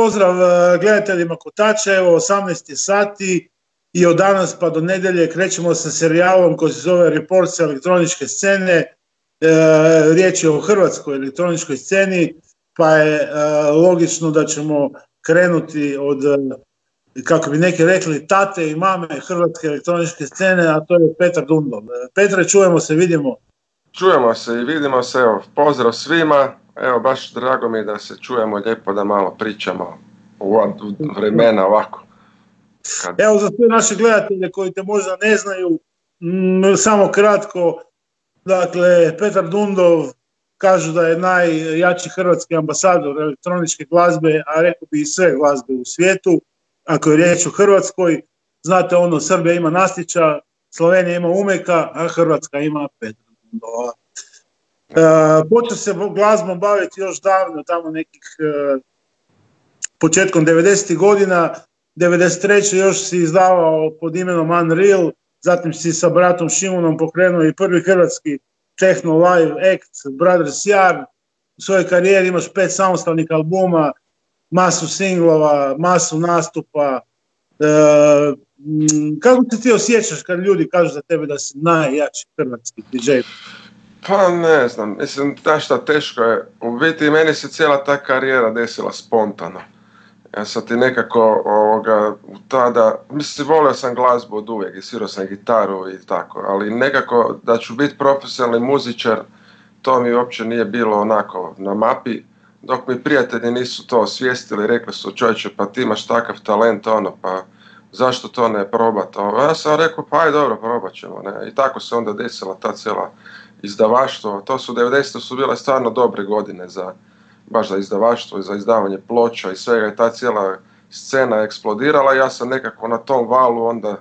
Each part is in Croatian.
pozdrav e, gledateljima Kotača, evo 18 sati i od danas pa do nedjelje krećemo sa serijalom koji se zove Reports elektroničke scene. E, riječ je o hrvatskoj elektroničkoj sceni, pa je e, logično da ćemo krenuti od, kako bi neki rekli, tate i mame hrvatske elektroničke scene, a to je Petar Dundov. Petre, čujemo se, vidimo. Čujemo se i vidimo se, evo, pozdrav svima, Evo, baš drago mi je da se čujemo lijepo da malo pričamo u vremena ovako. Evo, za sve naše gledatelje koji te možda ne znaju, samo kratko, dakle, Petar Dundov kažu da je najjači hrvatski ambasador elektroničke glazbe, a rekao bi i sve glazbe u svijetu, ako je riječ o Hrvatskoj. Znate ono, Srbija ima Nastića, Slovenija ima Umeka, a Hrvatska ima Petra Dundova. E, počeo se glazbom baviti još davno, tamo nekih e, početkom 90. godina, 93. još si izdavao pod imenom Unreal, zatim si sa bratom Šimunom pokrenuo i prvi hrvatski techno live act Brothers Jar. U svojoj karijeri imaš pet samostalnih albuma, masu singlova, masu nastupa. E, kako se ti osjećaš kad ljudi kažu za tebe da si najjači hrvatski DJ? Pa ne znam, mislim, da šta teško je. U biti meni se cijela ta karijera desila spontano. Ja sam ti nekako ovoga, tada, mislim, volio sam glazbu od uvijek i svirao sam gitaru i tako, ali nekako da ću biti profesionalni muzičar, to mi uopće nije bilo onako na mapi, dok mi prijatelji nisu to osvijestili, rekli su čovječe pa ti imaš takav talent, ono, pa zašto to ne probati? Ja sam rekao pa aj dobro, probat ćemo, ne? I tako se onda desila ta cijela izdavaštvo, to su 90. su bile stvarno dobre godine za baš za izdavaštvo i za izdavanje ploča i svega i ta cijela scena eksplodirala ja sam nekako na tom valu onda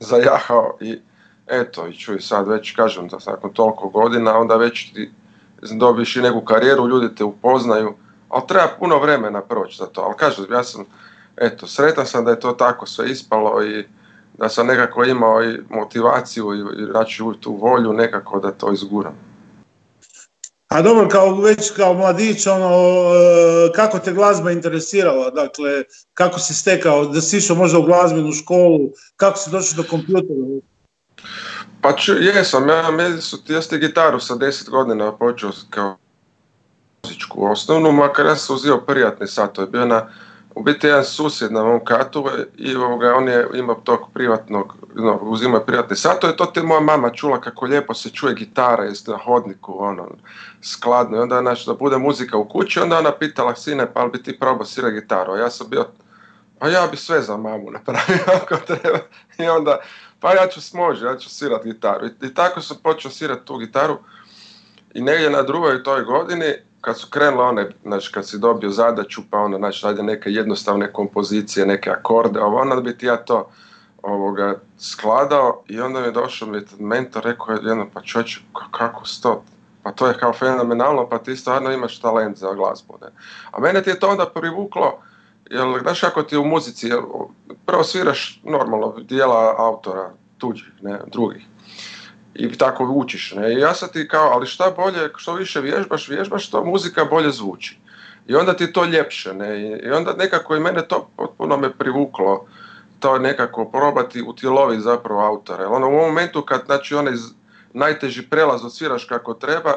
zajahao i eto i čuj sad već kažem da nakon toliko godina onda već ti dobiš i neku karijeru, ljudi te upoznaju, ali treba puno vremena proći za to, ali kažem ja sam eto sretan sam da je to tako sve ispalo i da sam nekako imao i motivaciju i znači tu volju nekako da to izguram. A dobro, kao već kao mladić, ono, e, kako te glazba interesirala, dakle, kako si stekao, da si išao možda u glazbenu školu, kako si došao do kompjutera? Pa ču, jesam, ja, ja ste gitaru sa deset godina počeo kao muzičku osnovnu, makar ja sam uzio prijatni sat, to je bio na u biti jedan susjed na mom katu i ovoga, on je imao tog privatnog, no, uzimao privatne satove, to te moja mama čula kako lijepo se čuje gitara jest na hodniku, ono, skladno. I onda, znači, da bude muzika u kući, onda ona pitala, sine, pa li bi ti probao sira gitaru? A ja sam bio, pa ja bi sve za mamu napravio ako treba. I onda, pa ja ću smoži, ja ću svirat gitaru. I, tako sam počeo svirati tu gitaru. I negdje na drugoj toj godini kad su krenule one, znači kad si dobio zadaću, pa onda, znači, ajde neke jednostavne kompozicije, neke akorde, ovo, onda bi ti ja to ovoga, skladao i onda mi je došao mi mentor, rekao je jedno, pa čovječe, kako sto, pa to je kao fenomenalno, pa ti stvarno imaš talent za glazbu, ne. A mene ti je to onda privuklo, jer, znaš kako ti u muzici, prvo sviraš normalno dijela autora, tuđih, ne, drugih i tako učiš. Ne? I ja sad ti kao, ali šta bolje, što više vježbaš, vježbaš, to muzika bolje zvuči. I onda ti to ljepše. Ne? I onda nekako i mene to potpuno me privuklo, to nekako probati utjeloviti zapravo autora. Ono, u momentu kad znači, onaj najteži prelaz odsviraš kako treba,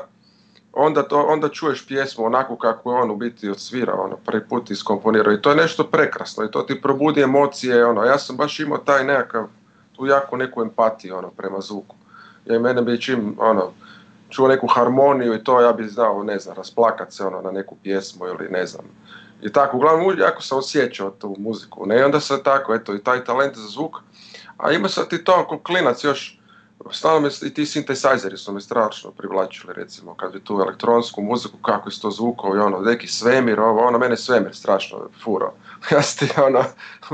onda, to, onda čuješ pjesmu onako kako je on u biti odsvirao, ono, prvi put iskomponirao. I to je nešto prekrasno i to ti probudi emocije. Ono. Ja sam baš imao taj nekakav, tu jako neku empatiju ono, prema zvuku i mene bi čim ono, čuo neku harmoniju i to ja bi znao, ne znam, rasplakat se ono na neku pjesmu ili ne znam. I tako, uglavnom jako sam osjećao tu muziku. Ne? I onda se tako, eto, i taj talent za zvuk. A ima sad i to, ako klinac još, stalno me, i ti synthesizeri su me strašno privlačili, recimo, kad bi tu elektronsku muziku, kako je to zvukao i ono, neki svemir, ovo, ono, mene svemir strašno furo. ja ti, ono,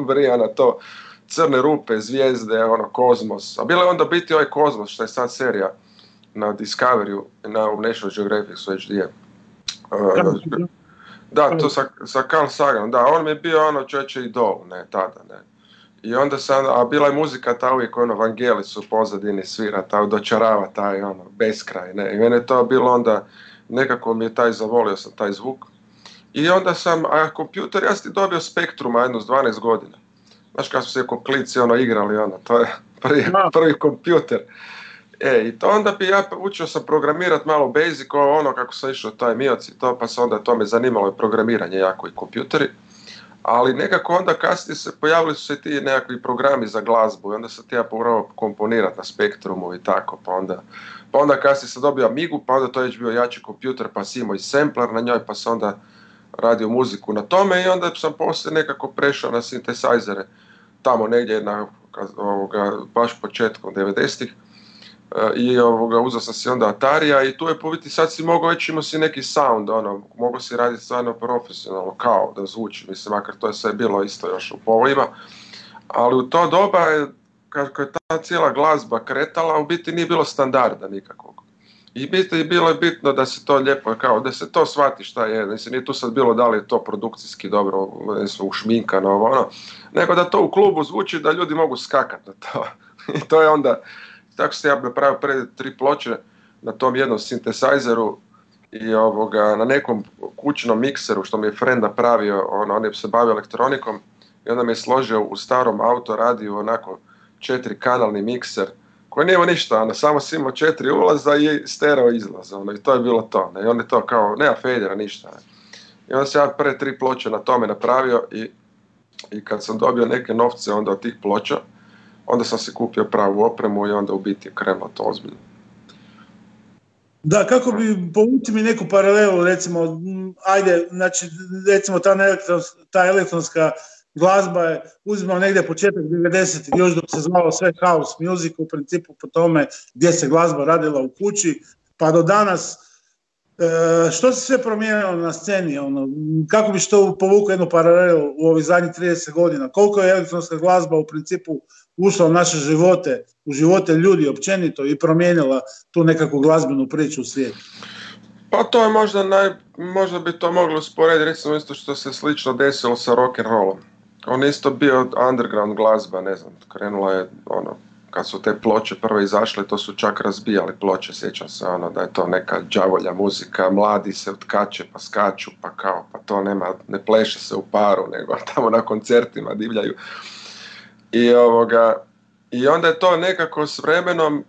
brija na to crne rupe, zvijezde, ono, kozmos. A bilo je onda biti ovaj kozmos, što je sad serija na Discovery, na National Geographic su dvije. Uh, da, to sa, sa Carl Sagan, da, on mi je bio ono čovječe idol, ne, tada, ne. I onda sam, a bila je muzika ta uvijek, ono, Vangeli su pozadini svira, ta dočarava taj, ono, beskraj, ne. I mene to bilo onda, nekako mi je taj, zavolio sam taj zvuk. I onda sam, a kompjuter, ja sam dobio Spektruma jedno s 12 godina. Znaš kada su se ko klici ono igrali, ono, to je prvi, prvi kompjuter. E, i to onda bi ja učio sam programirat malo basic, ono kako sam išao taj mioc i to, pa se onda to me zanimalo i programiranje jako i kompjuteri. Ali nekako onda kasnije se pojavili su se ti nekakvi programi za glazbu i onda sam ti ja probao komponirati na spektrumu i tako, pa onda, pa onda kasnije sam dobio Amigu, pa onda to je već bio jači kompjuter, pa si imao i sampler na njoj, pa sam onda radio muziku na tome i onda sam poslije nekako prešao na sintesajzere tamo negdje na ovoga, baš početkom 90-ih e, i ovoga, uzeo sam si onda Atarija i tu je poviti sad si mogao već imao si neki sound, ono, mogao si raditi stvarno profesionalno, kao da zvuči, mislim, makar to je sve bilo isto još u povojima, ali u to doba je, kako je ta cijela glazba kretala, u biti nije bilo standarda nikakvog. I bilo je bitno da se to lijepo, kao da se to shvati šta je, mislim, nije tu sad bilo da li je to produkcijski dobro, u ušminkano, ovo ono, nego da to u klubu zvuči da ljudi mogu skakati na to. I to je onda, tako se ja napravio pred tri ploče na tom jednom sintesajzeru i ovoga, na nekom kućnom mikseru što mi je friend napravio, ono, on je se bavio elektronikom i onda mi je složio u starom autoradiju onako četiri kanalni mikser koji nema ništa, ono, samo si imao četiri ulaza i stereo izlaza, ono, i to je bilo to, ne, i on je to kao, nema fadera, ništa, ne. I onda sam ja pre tri ploče na tome napravio i, i kad sam dobio neke novce onda od tih ploča, onda sam si kupio pravu opremu i onda u biti krenulo to ozbiljno. Da, kako bi povuci mi neku paralelu, recimo, ajde, znači, recimo ta, ta elektronska glazba je uzimao negdje početak 90. još dok se zvalo sve house music u principu po tome gdje se glazba radila u kući pa do danas e, što se sve promijenilo na sceni ono, kako bi što povukao jednu paralelu u ovih zadnjih 30 godina koliko je elektronska glazba u principu ušla u naše živote u živote ljudi općenito i promijenila tu nekakvu glazbenu priču u svijetu pa to je možda naj, možda bi to moglo usporediti recimo isto što se slično desilo sa rock and rollom on isto bio underground glazba, ne znam, krenula je ono, kad su te ploče prve izašle, to su čak razbijali ploče, sjećam se ono da je to neka đavolja muzika, mladi se otkače pa skaču, pa kao, pa to nema, ne pleše se u paru, nego tamo na koncertima divljaju. I ovoga, i onda je to nekako s vremenom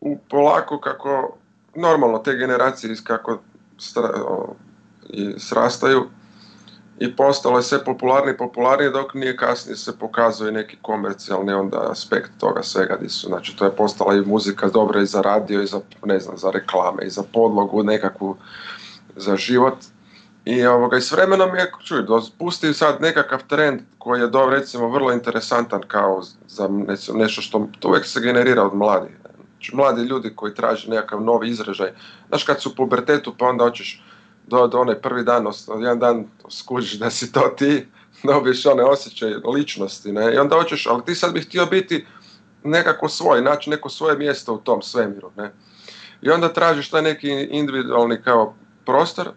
u polako kako normalno te generacije kako stra, i srastaju, i postalo je sve popularnije i popularnije dok nije kasnije se pokazuje neki komercijalni onda aspekt toga svega gdje su, znači to je postala i muzika dobra i za radio i za, ne znam, za reklame i za podlogu nekakvu za život i ovoga, i s vremenom je, čuj, pusti sad nekakav trend koji je do, recimo vrlo interesantan kao za nešto što to uvijek se generira od mladih. Znači, mladi ljudi koji traže nekakav novi izražaj. Znaš kad su u pubertetu pa onda hoćeš do, do onaj prvi dan, jedan dan skužiš da si to ti, dobiješ one osjećaj ličnosti, ne, i onda hoćeš, ali ti sad bi htio biti nekako svoj, naći neko svoje mjesto u tom svemiru, ne. I onda tražiš taj neki individualni kao prostor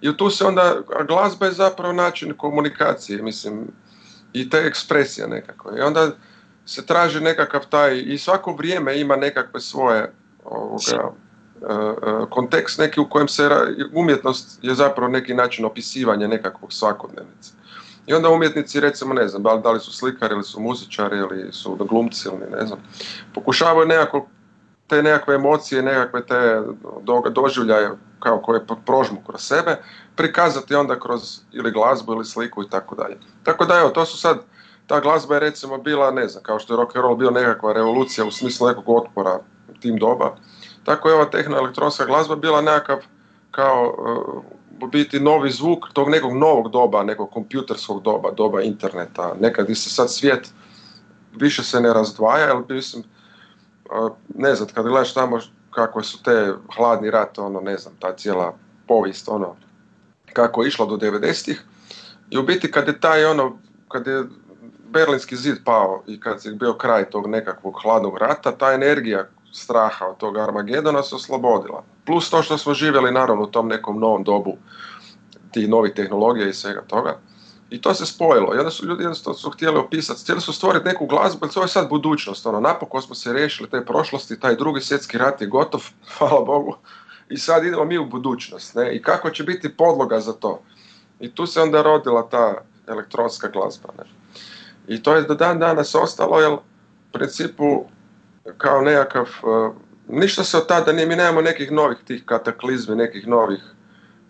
i tu se onda, glazba je zapravo način komunikacije, mislim, i te ekspresija nekako. I onda se traži nekakav taj, i svako vrijeme ima nekakve svoje ovoga, kontekst neki u kojem se umjetnost je zapravo neki način opisivanja nekakvog svakodnevnice. I onda umjetnici, recimo, ne znam, da li su slikari ili su muzičari ili su glumci ili ne znam, pokušavaju nekako te nekakve emocije, nekakve te doživljaje kao koje prožmu kroz sebe, prikazati onda kroz ili glazbu ili sliku i tako dalje. Tako da evo, to su sad, ta glazba je recimo bila, ne znam, kao što je rock and roll bio nekakva revolucija u smislu nekog otpora tim doba, tako je ova tehnoelektronska glazba bila nekakav kao u biti novi zvuk tog nekog novog doba, nekog kompjuterskog doba, doba interneta. Nekad se sad svijet više se ne razdvaja, jer mislim, ne znam, kad gledaš tamo kako su te hladni rat, ono, ne znam, ta cijela povijest, ono, kako je išla do 90-ih, i u biti kad je taj, ono, kad je Berlinski zid pao i kad je bio kraj tog nekakvog hladnog rata, ta energija straha od tog Armagedona se oslobodila. Plus to što smo živjeli naravno u tom nekom novom dobu tih novih tehnologija i svega toga. I to se spojilo. I su ljudi jednostavno su htjeli opisati, htjeli su stvoriti neku glazbu, ali to je sad budućnost. Ono, napokon smo se riješili te prošlosti, taj drugi svjetski rat je gotov, hvala Bogu. I sad idemo mi u budućnost. Ne? I kako će biti podloga za to? I tu se onda rodila ta elektronska glazba. Ne? I to je do dan danas ostalo, jer u principu kao nekakav, uh, ništa se od tada nije, mi nemamo nekih novih tih kataklizmi, nekih novih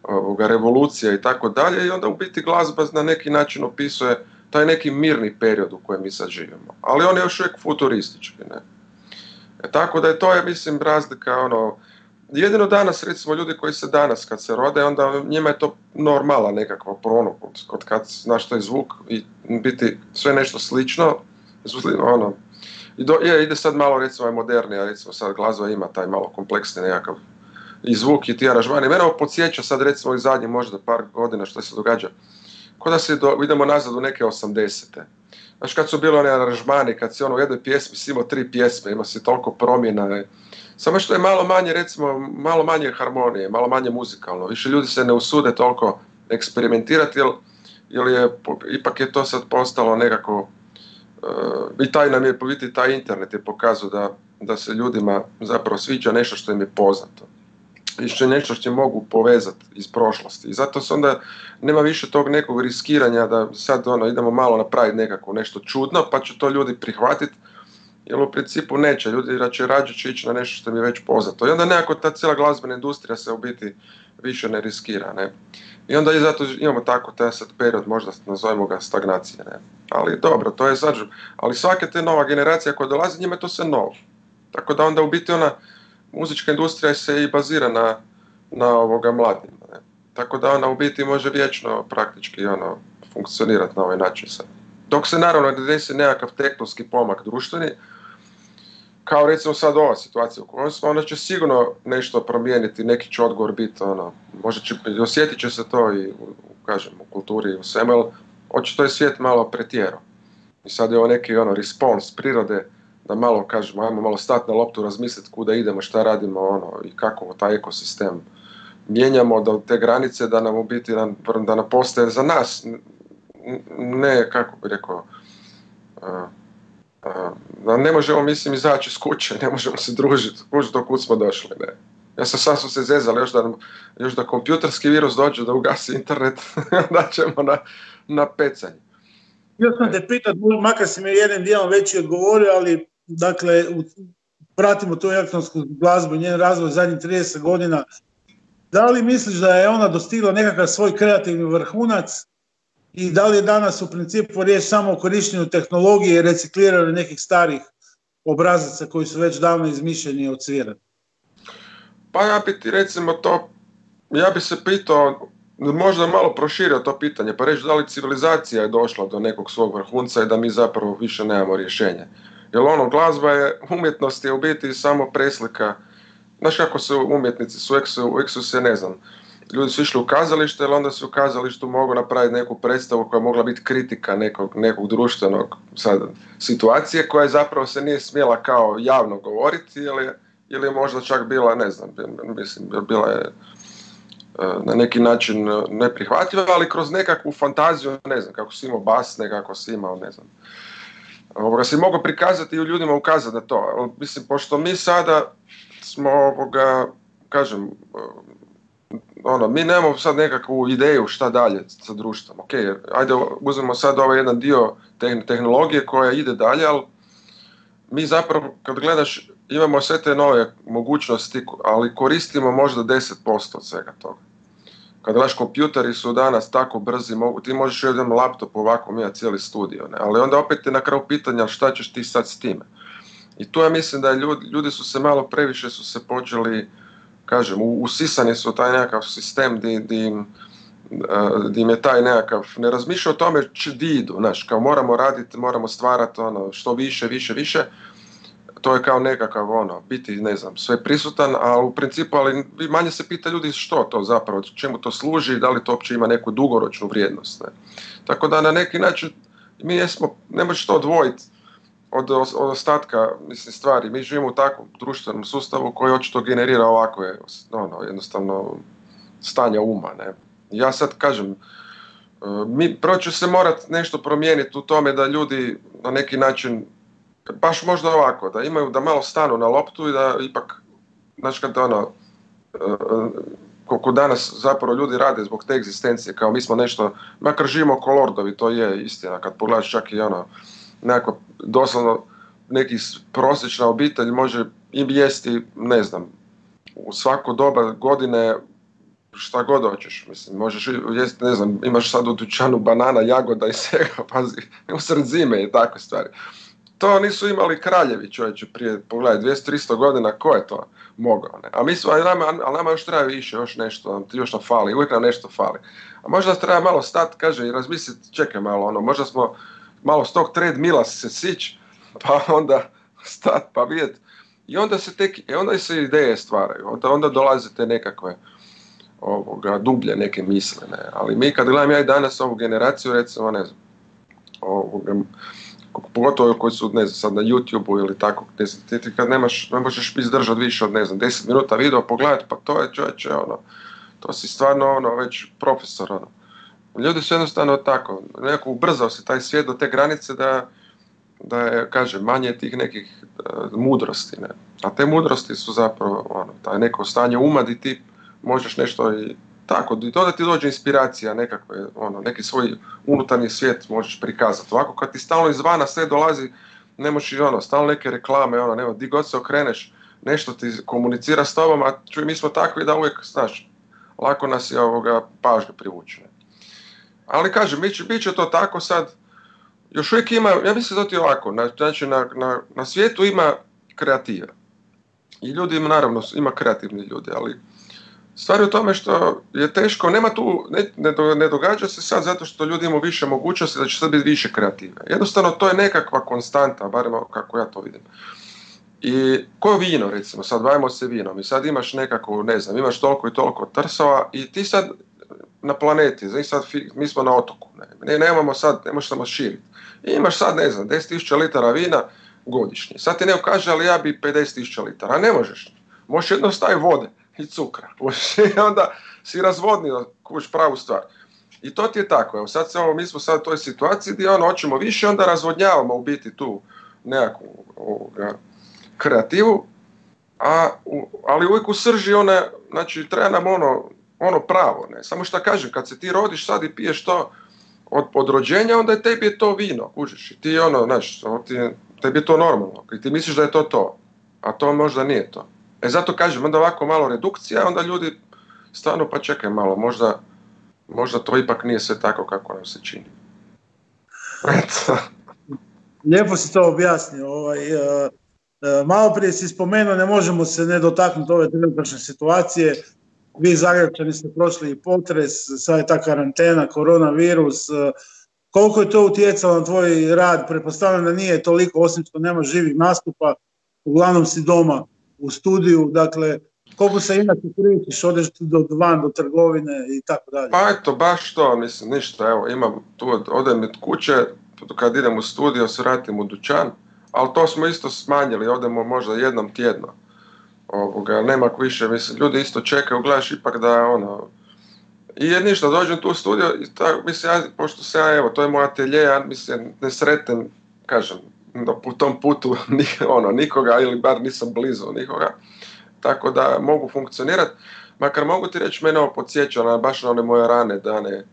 ovoga, revolucija i tako dalje i onda u biti glazba na neki način opisuje taj neki mirni period u kojem mi sad živimo. Ali on je još uvijek futuristički. Ne? E, tako da je to, je, mislim, razlika, ono, jedino danas, recimo, ljudi koji se danas kad se rode, onda njima je to normala nekakva prono, kod kad znaš što je zvuk i biti sve nešto slično, ono, i do, je, ide sad malo recimo je modernija, recimo sad glazba ima taj malo kompleksni nekakav i zvuk i ti aranžmani. Mene ovo podsjeća sad recimo i zadnji možda par godina što se događa. Ko da se do, idemo nazad u neke 80. Znaš kad su bili oni aranžmani, kad si ono u jednoj pjesmi si imao tri pjesme, ima si toliko promjena. Samo što je malo manje, recimo, malo manje harmonije, malo manje muzikalno. Više ljudi se ne usude toliko eksperimentirati, jer, je, ipak je to sad postalo nekako, i taj nam je, vidite, taj internet je pokazao da, da se ljudima zapravo sviđa nešto što im je poznato što je nešto što mogu povezati iz prošlosti. I zato se onda nema više tog nekog riskiranja da sad ono, idemo malo napraviti nekako nešto čudno, pa će to ljudi prihvatiti, jer u principu neće, ljudi rače rađe će ići na nešto što mi je već poznato. I onda nekako ta cijela glazbena industrija se u biti više ne riskira. Ne? I onda i zato imamo tako taj sad period, možda nazovemo ga stagnacije. Ne? Ali dobro, to je sad, ali svake te nova generacija koja dolazi, njima je to sve novo. Tako da onda u biti ona, muzička industrija se i bazira na, na ovoga mladima. Ne? Tako da ona u biti može vječno praktički ono, funkcionirati na ovaj način sad. Dok se naravno ne desi nekakav tektonski pomak društveni, kao recimo sad ova situacija u kojoj smo, ona će sigurno nešto promijeniti, neki će odgovor biti, ono, možda će, osjetit će se to i kažem, u kulturi i u svemu, ali očito je svijet malo pretjerao. I sad je ovo neki ono, respons prirode, da malo kažemo, ajmo malo stati na loptu, razmisliti kuda idemo, šta radimo ono, i kako taj ekosistem mijenjamo do te granice da nam u biti da, da nam postaje za nas ne, kako bi rekao, da ne možemo, mislim, izaći iz kuće, ne možemo se družiti, kući do kud smo došli, ne. Ja sam su se zezali još da, još da kompjuterski virus dođe da ugasi internet, da ćemo na, na pecanje. Htio sam te pitat, makar si mi jednim dijelom već i odgovorio, ali dakle, pratimo tu elektronsku glazbu i njen razvoj zadnjih 30 godina. Da li misliš da je ona dostigla nekakav svoj kreativni vrhunac i da li je danas u principu riječ samo o korištenju tehnologije i recikliranju nekih starih obrazaca koji su već davno izmišljeni i odsvirani? Pa ja bi ti recimo to, ja bi se pitao, možda malo proširio to pitanje, pa reći da li civilizacija je došla do nekog svog vrhunca i da mi zapravo više nemamo rješenje. Jer ono, glazba je, umjetnost je u biti samo preslika. Znaš kako su umjetnici, su uvijek su, se, ne znam, ljudi su išli u kazalište, ali onda su u kazalištu mogu napraviti neku predstavu koja je mogla biti kritika nekog, nekog društvenog sad, situacije koja je zapravo se nije smjela kao javno govoriti ili ili je možda čak bila, ne znam, mislim, bila je e, na neki način neprihvatljiva, ali kroz nekakvu fantaziju, ne znam, kako si imao basne, kako si imao, ne znam, ovoga, se mogu prikazati i u ljudima ukazati na to. Mislim, pošto mi sada smo, ovoga, kažem, ono, mi nemamo sad nekakvu ideju šta dalje sa društvom. Ok, ajde, uzmemo sad ovaj jedan dio tehnologije koja ide dalje, ali mi zapravo, kad gledaš, imamo sve te nove mogućnosti, ali koristimo možda 10% od svega toga kad vaš kompjuteri su danas tako brzi, ti možeš jedan laptop ovako imati cijeli studio, ne? ali onda opet je na kraju pitanja šta ćeš ti sad s time. I tu ja mislim da ljudi, ljudi su se malo previše su se počeli, kažem, usisani su taj nekakav sistem di, im, di im je taj nekakav, ne razmišlja o tome di idu, znaš, kao moramo raditi, moramo stvarati ono, što više, više, više, to je kao nekakav ono, biti, ne znam, sve prisutan, a u principu, ali manje se pita ljudi što to zapravo, čemu to služi, da li to uopće ima neku dugoročnu vrijednost. Ne? Tako da na neki način mi jesmo, ne možeš to odvojiti od, od ostatka mislim, stvari. Mi živimo u takvom društvenom sustavu koji očito generira ovako ono, jednostavno stanje uma. Ne? Ja sad kažem, e, mi prvo će se morati nešto promijeniti u tome da ljudi na neki način baš možda ovako, da imaju, da malo stanu na loptu i da ipak, znači kad ono, koliko danas zapravo ljudi rade zbog te egzistencije, kao mi smo nešto, makar živimo ko lordovi, to je istina, kad pogledaš čak i ono, nekako doslovno neki prosječna obitelj može im jesti, ne znam, u svako doba godine šta god hoćeš, mislim, možeš jesti, ne znam, imaš sad u dućanu banana, jagoda i svega, pazi, u sred zime i takve stvari. To nisu imali kraljevi čovječe prije, pogledaj, 200-300 godina, ko je to mogao, ne? A mi smo, ali nama, još treba više, još nešto, još nam fali, uvijek nam nešto fali. A možda treba malo stati, kaže, i razmisliti, čekaj malo, ono, možda smo malo s tog mila se sić, pa onda stat, pa vidjet. I onda se tek, i onda se ideje stvaraju, onda, onda dolaze te nekakve, ovoga, dublje neke misle, ne. Ali mi kad gledam ja i danas ovu generaciju, recimo, ne znam, ovoga, pogotovo koji su, ne znam, sad na YouTube-u ili tako, ne znam, ti kad nemaš, ne možeš izdržati više od, ne znam, 10 minuta video pogledati, pa to je čovječe, ono, to si stvarno, ono, već profesor, ono. Ljudi su jednostavno tako, nekako ubrzao se taj svijet do te granice da, da je, kaže, manje tih nekih uh, mudrosti, ne. A te mudrosti su zapravo, ono, taj neko stanje uma di ti možeš nešto i tako, i to da ti dođe inspiracija nekakve, ono, neki svoj unutarnji svijet možeš prikazati. Ovako kad ti stalno izvana sve dolazi, ne možeš ono, stalno neke reklame, ono, nema, di god se okreneš, nešto ti komunicira s tobom, a čuj, mi smo takvi da uvijek, znaš, lako nas je ovoga pažnje privučene. Ali kažem, bit će, bit će to tako sad, još uvijek ima, ja mislim da ti ovako, znači na, na, na svijetu ima kreativa. I ljudi ima, naravno, ima kreativni ljudi, ali Stvar je u tome što je teško, nema tu, ne, ne, događa se sad zato što ljudi imaju više mogućnosti da će sad biti više kreative. Jednostavno to je nekakva konstanta, barem kako ja to vidim. I ko vino recimo, sad bavimo se vinom i sad imaš nekako, ne znam, imaš toliko i toliko trsova i ti sad na planeti, znači sad mi smo na otoku, ne, nemamo sad, ne možemo širiti. I imaš sad, ne znam, 10.000 litara vina godišnje. Sad ti neko kaže, ali ja bi 50.000 litara, ne možeš. Možeš jedno staviti vode i cukra. I onda si razvodnio kuć pravu stvar. I to ti je tako. Evo sad se ovo, mi smo sad u toj situaciji gdje ono hoćemo više, onda razvodnjavamo u biti tu nekakvu ovoga, kreativu, a, ali uvijek u srži one, znači treba nam ono, ono pravo, ne. Samo što kažem, kad se ti rodiš sad i piješ to od, od rođenja, onda je tebi je to vino, kužiš. I ti ono, znaš, ti, tebi je to normalno. I ti misliš da je to to, a to možda nije to. E zato kažem, onda ovako malo redukcija, onda ljudi stvarno pa čekaj malo, možda, možda to ipak nije sve tako kako nam se čini. Lijepo si to objasnio. Ovaj, uh, malo prije si spomenuo, ne možemo se ne dotaknuti ove trenutačne situacije. Vi Zagrebčani ste prošli i potres, sad je ta karantena, koronavirus. koliko je to utjecalo na tvoj rad? Pretpostavljam da nije toliko, osim što nema živih nastupa, uglavnom si doma u studiju, dakle, koliko se inače krećeš, odeš do van, do trgovine i tako dalje. Pa eto, baš to, mislim, ništa, evo, imam tu, odem od kuće, kad idem u studio, se vratim u dućan, ali to smo isto smanjili, odemo možda jednom tjedno. Ovoga, nema više, mislim, ljudi isto čekaju, gledaš ipak da, ono, i je ništa, dođem tu u studio, i ta, mislim, ja, pošto se ja, evo, to je moj atelje, ja mislim, ne sretem, kažem, u tom putu ono, nikoga ili bar nisam blizu nikoga, tako da mogu funkcionirati. Makar mogu ti reći, mene ovo podsjeća na baš na one moje rane dane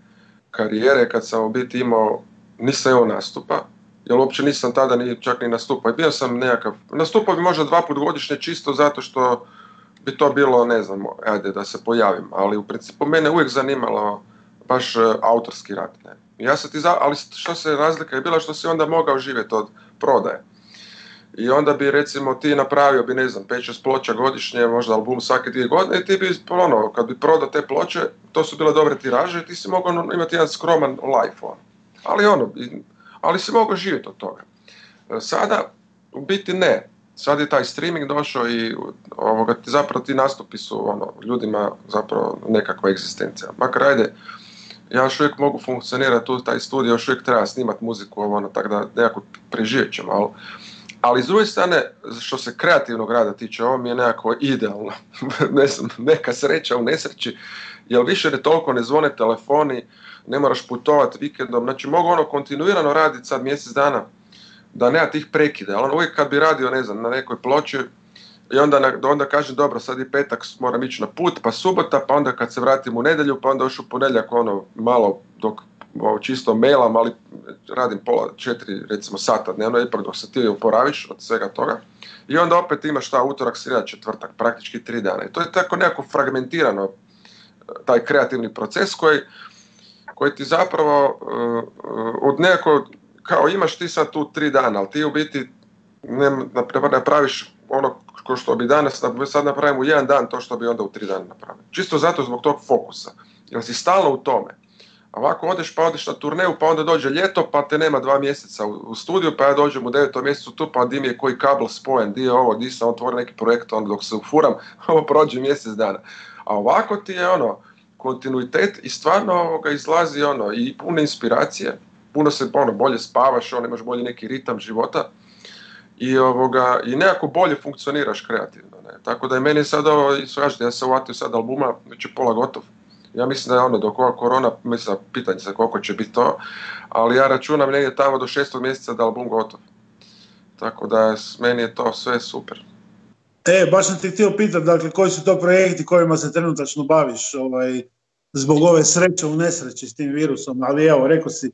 karijere kad sam u biti imao, nisam imao nastupa, jer uopće nisam tada ni, čak ni nastupao. Bio sam nekakav, nastupao bi možda dva put godišnje čisto zato što bi to bilo, ne znam, ajde da se pojavim, ali u principu mene uvijek zanimalo baš e, autorski rad. Ne. Ja se ti za, ali što se razlika je bila što si onda mogao živjeti od prodaje. I onda bi recimo ti napravio bi ne znam 5-6 ploča godišnje, možda album svake dvije godine i ti bi ono, kad bi prodao te ploče, to su bile dobre tiraže, ti si mogao ono, imati jedan skroman life on. Ali ono, ali si mogao živjeti od toga. Sada u biti ne. Sad je taj streaming došao i ovoga, zapravo ti nastupi su ono, ljudima zapravo nekakva egzistencija. Makar ajde, ja još uvijek mogu funkcionirati tu, taj studio još uvijek treba snimati muziku, ono, tako da nekako preživjet ćemo, ali, ali s druge strane, što se kreativnog rada tiče, ovo mi je nekako idealno, ne znam, neka sreća u nesreći, jer više ne toliko ne zvone telefoni, ne moraš putovati vikendom, znači mogu ono kontinuirano raditi sad mjesec dana, da nema tih prekida, ali ono uvijek kad bi radio, ne znam, na nekoj ploči, i onda, onda kažem dobro sad je petak moram ići na put pa subota pa onda kad se vratim u nedjelju pa onda još u ponedjeljak ono malo dok čisto mailam ali radim pola četiri recimo sata dnevno ipak dok se ti oporaviš od svega toga i onda opet imaš šta utorak, srijeda, četvrtak, praktički tri dana. I to je tako nekako fragmentirano, taj kreativni proces koji, koji ti zapravo uh, od nekako, kao imaš ti sad tu tri dana, ali ti u biti ne, napraviš ono ko što bi danas, sad napravimo u jedan dan to što bi onda u tri dana napravio. Čisto zato zbog tog fokusa. Jer si stalno u tome. Ovako odeš pa odeš na turneju pa onda dođe ljeto pa te nema dva mjeseca u, studiju pa ja dođem u devetom mjesecu tu pa di mi je koji kabel spojen, di je ovo, di sam otvorio neki projekt onda dok se ufuram, ovo prođe mjesec dana. A ovako ti je ono kontinuitet i stvarno ovoga izlazi ono i puno inspiracije, puno se ono bolje spavaš, ono imaš bolji neki ritam života i ovoga i nekako bolje funkcioniraš kreativno. Ne? Tako da je meni sad ovo, ja se uvatio sad albuma, već je pola gotov ja mislim da je ono dok ova korona, mislim, pitanje se koliko će biti to, ali ja računam negdje tamo do šestog mjeseca da album gotov. Tako da meni je to sve super. E, baš sam ti htio pitati, dakle, koji su to projekti kojima se trenutačno baviš ovaj, zbog ove sreće u nesreći s tim virusom, ali evo, rekao si,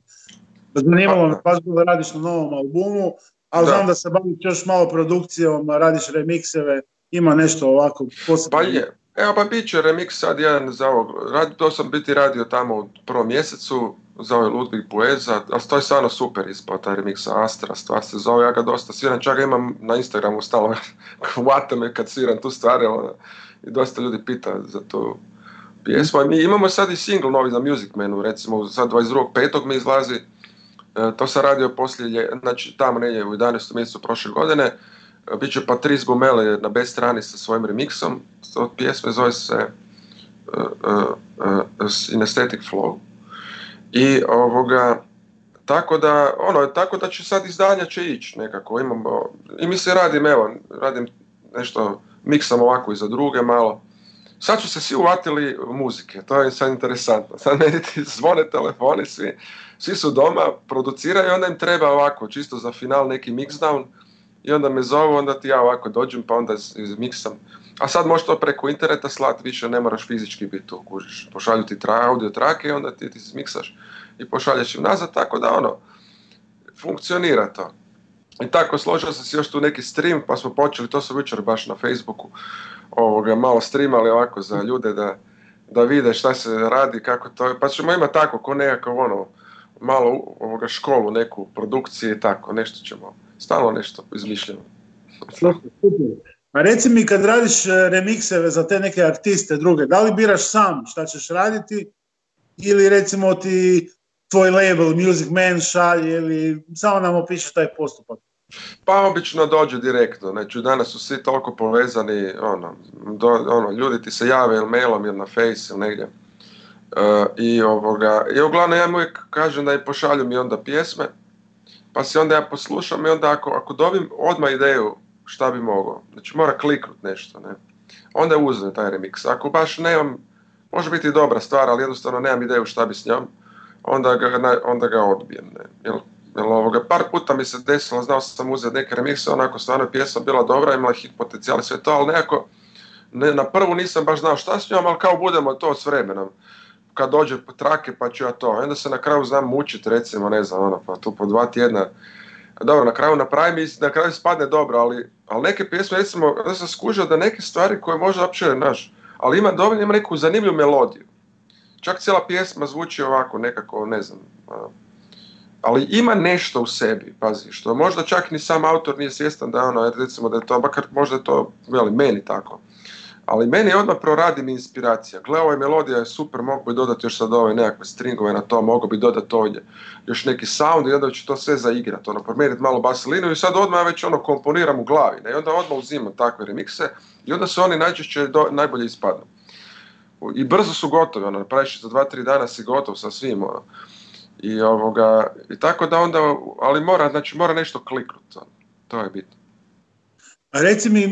zanimalo me baš da radiš na novom albumu, ali znam da se baviš još malo produkcijom, radiš remikseve, ima nešto ovako posebno. Pa je, Evo pa bit će remix sad jedan za ovog, to sam biti radio tamo u prvom mjesecu za ovaj Ludwig Bueza, ali to je stvarno super ispao taj remix Astra, stvar se zove, ja ga dosta sviram, čak ga imam na Instagramu stalno, hvata me kad sviram tu stvari, ono, i dosta ljudi pita za tu pjesmu. Mi imamo sad i single novi za Music Manu, recimo sad 22.5. mi izlazi, e, to sam radio poslije, znači tamo negdje u 11. mjesecu prošle godine, Biće Patrice Gomele na B strani sa svojim remixom, od pjesme zove se uh, uh, Synesthetic Flow. I ovoga, tako da, ono, tako da će sad izdanja će ići nekako, imamo, i mi se radim, evo, radim nešto, miksam ovako i za druge malo. Sad su se svi uvatili muzike, to je sad interesantno. Sad meni ti zvone telefoni, svi, svi su doma, produciraju, onda im treba ovako, čisto za final neki mixdown, i onda me zovu, onda ti ja ovako dođem pa onda izmiksam. A sad možeš to preko interneta slat, više ne moraš fizički biti tu, kužiš. Pošalju ti tra, audio trake i onda ti, ti zmiksaš i pošalješ im nazad, tako da ono, funkcionira to. I tako, složio sam se još tu neki stream, pa smo počeli, to sam jučer baš na Facebooku, ovoga, malo streamali ovako za ljude da, da vide šta se radi, kako to je. Pa ćemo imati tako, ko nekakav ono, malo ovoga školu neku produkcije i tako, nešto ćemo stalno nešto izmišljeno. A reci mi kad radiš e, remikseve za te neke artiste druge, da li biraš sam šta ćeš raditi ili recimo ti tvoj label Music Man šalje ili samo nam opišeš taj postupak? Pa obično dođe direktno, znači danas su svi toliko povezani, ono, do, ono ljudi ti se jave ili mailom ili na face ili negdje. Uh, i, ovoga, I uglavnom ja uvijek kažem da im pošalju mi onda pjesme, pa si onda ja poslušam i onda ako, ako dobim odmah ideju šta bi mogao, znači mora kliknut nešto, ne, onda uzmem taj remix. Ako baš nemam, može biti dobra stvar, ali jednostavno nemam ideju šta bi s njom, onda ga, onda ga odbijem, ne. Jel, jel ovoga, par puta mi se desilo, znao sam uzeti neke remikse, onako stvarno pjesma bila dobra, imala hit potencijal sve to, ali nekako, ne, na prvu nisam baš znao šta s njom, ali kao budemo to s vremenom kad dođe trake pa ću ja to. Onda se na kraju znam mučiti recimo, ne znam, ono, pa tu po dva tjedna. Dobro, na kraju napravim i na kraju spadne dobro, ali, ali neke pjesme, recimo, da sam skužio da neke stvari koje možda uopće naš, ali ima dovoljno, ima neku zanimljivu melodiju. Čak cijela pjesma zvuči ovako, nekako, ne znam, ali ima nešto u sebi, pazi, što možda čak ni sam autor nije svjestan da ono, recimo da je to, makar možda je to, veli, meni tako ali meni odmah proradi mi inspiracija. Gle, ova melodija je super, mogu bi dodati još sad ove nekakve stringove na to, mogu bi dodati ovdje još neki sound i onda ću to sve zaigrati, ono, promijeniti malo baselinu i sad odmah već ono komponiram u glavi, ne? i onda odmah uzimam takve remikse i onda se oni najčešće najbolje ispadnu. I brzo su gotovi, ono, napraviš za dva, tri dana si gotov sa svim, ono. I, ovoga, I tako da onda, ali mora, znači, mora nešto kliknuti, ono. to je bitno. A reci mi, e,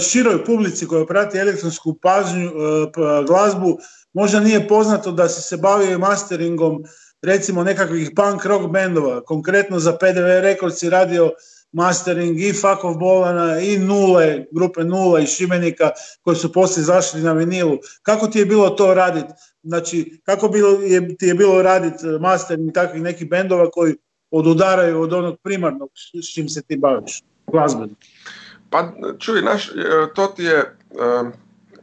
široj publici koja prati elektronsku pažnju, e, glazbu, možda nije poznato da si se bavio masteringom recimo nekakvih punk rock bendova, konkretno za PDV Records si radio mastering i Fakov Bolana i Nule, grupe Nula i Šibenika koji su poslije zašli na vinilu. Kako ti je bilo to raditi? Znači, kako bilo je, ti je bilo raditi mastering takvih nekih bendova koji odudaraju od onog primarnog s čim se ti baviš, glazbeno? Pa čuj, naš, e, to ti je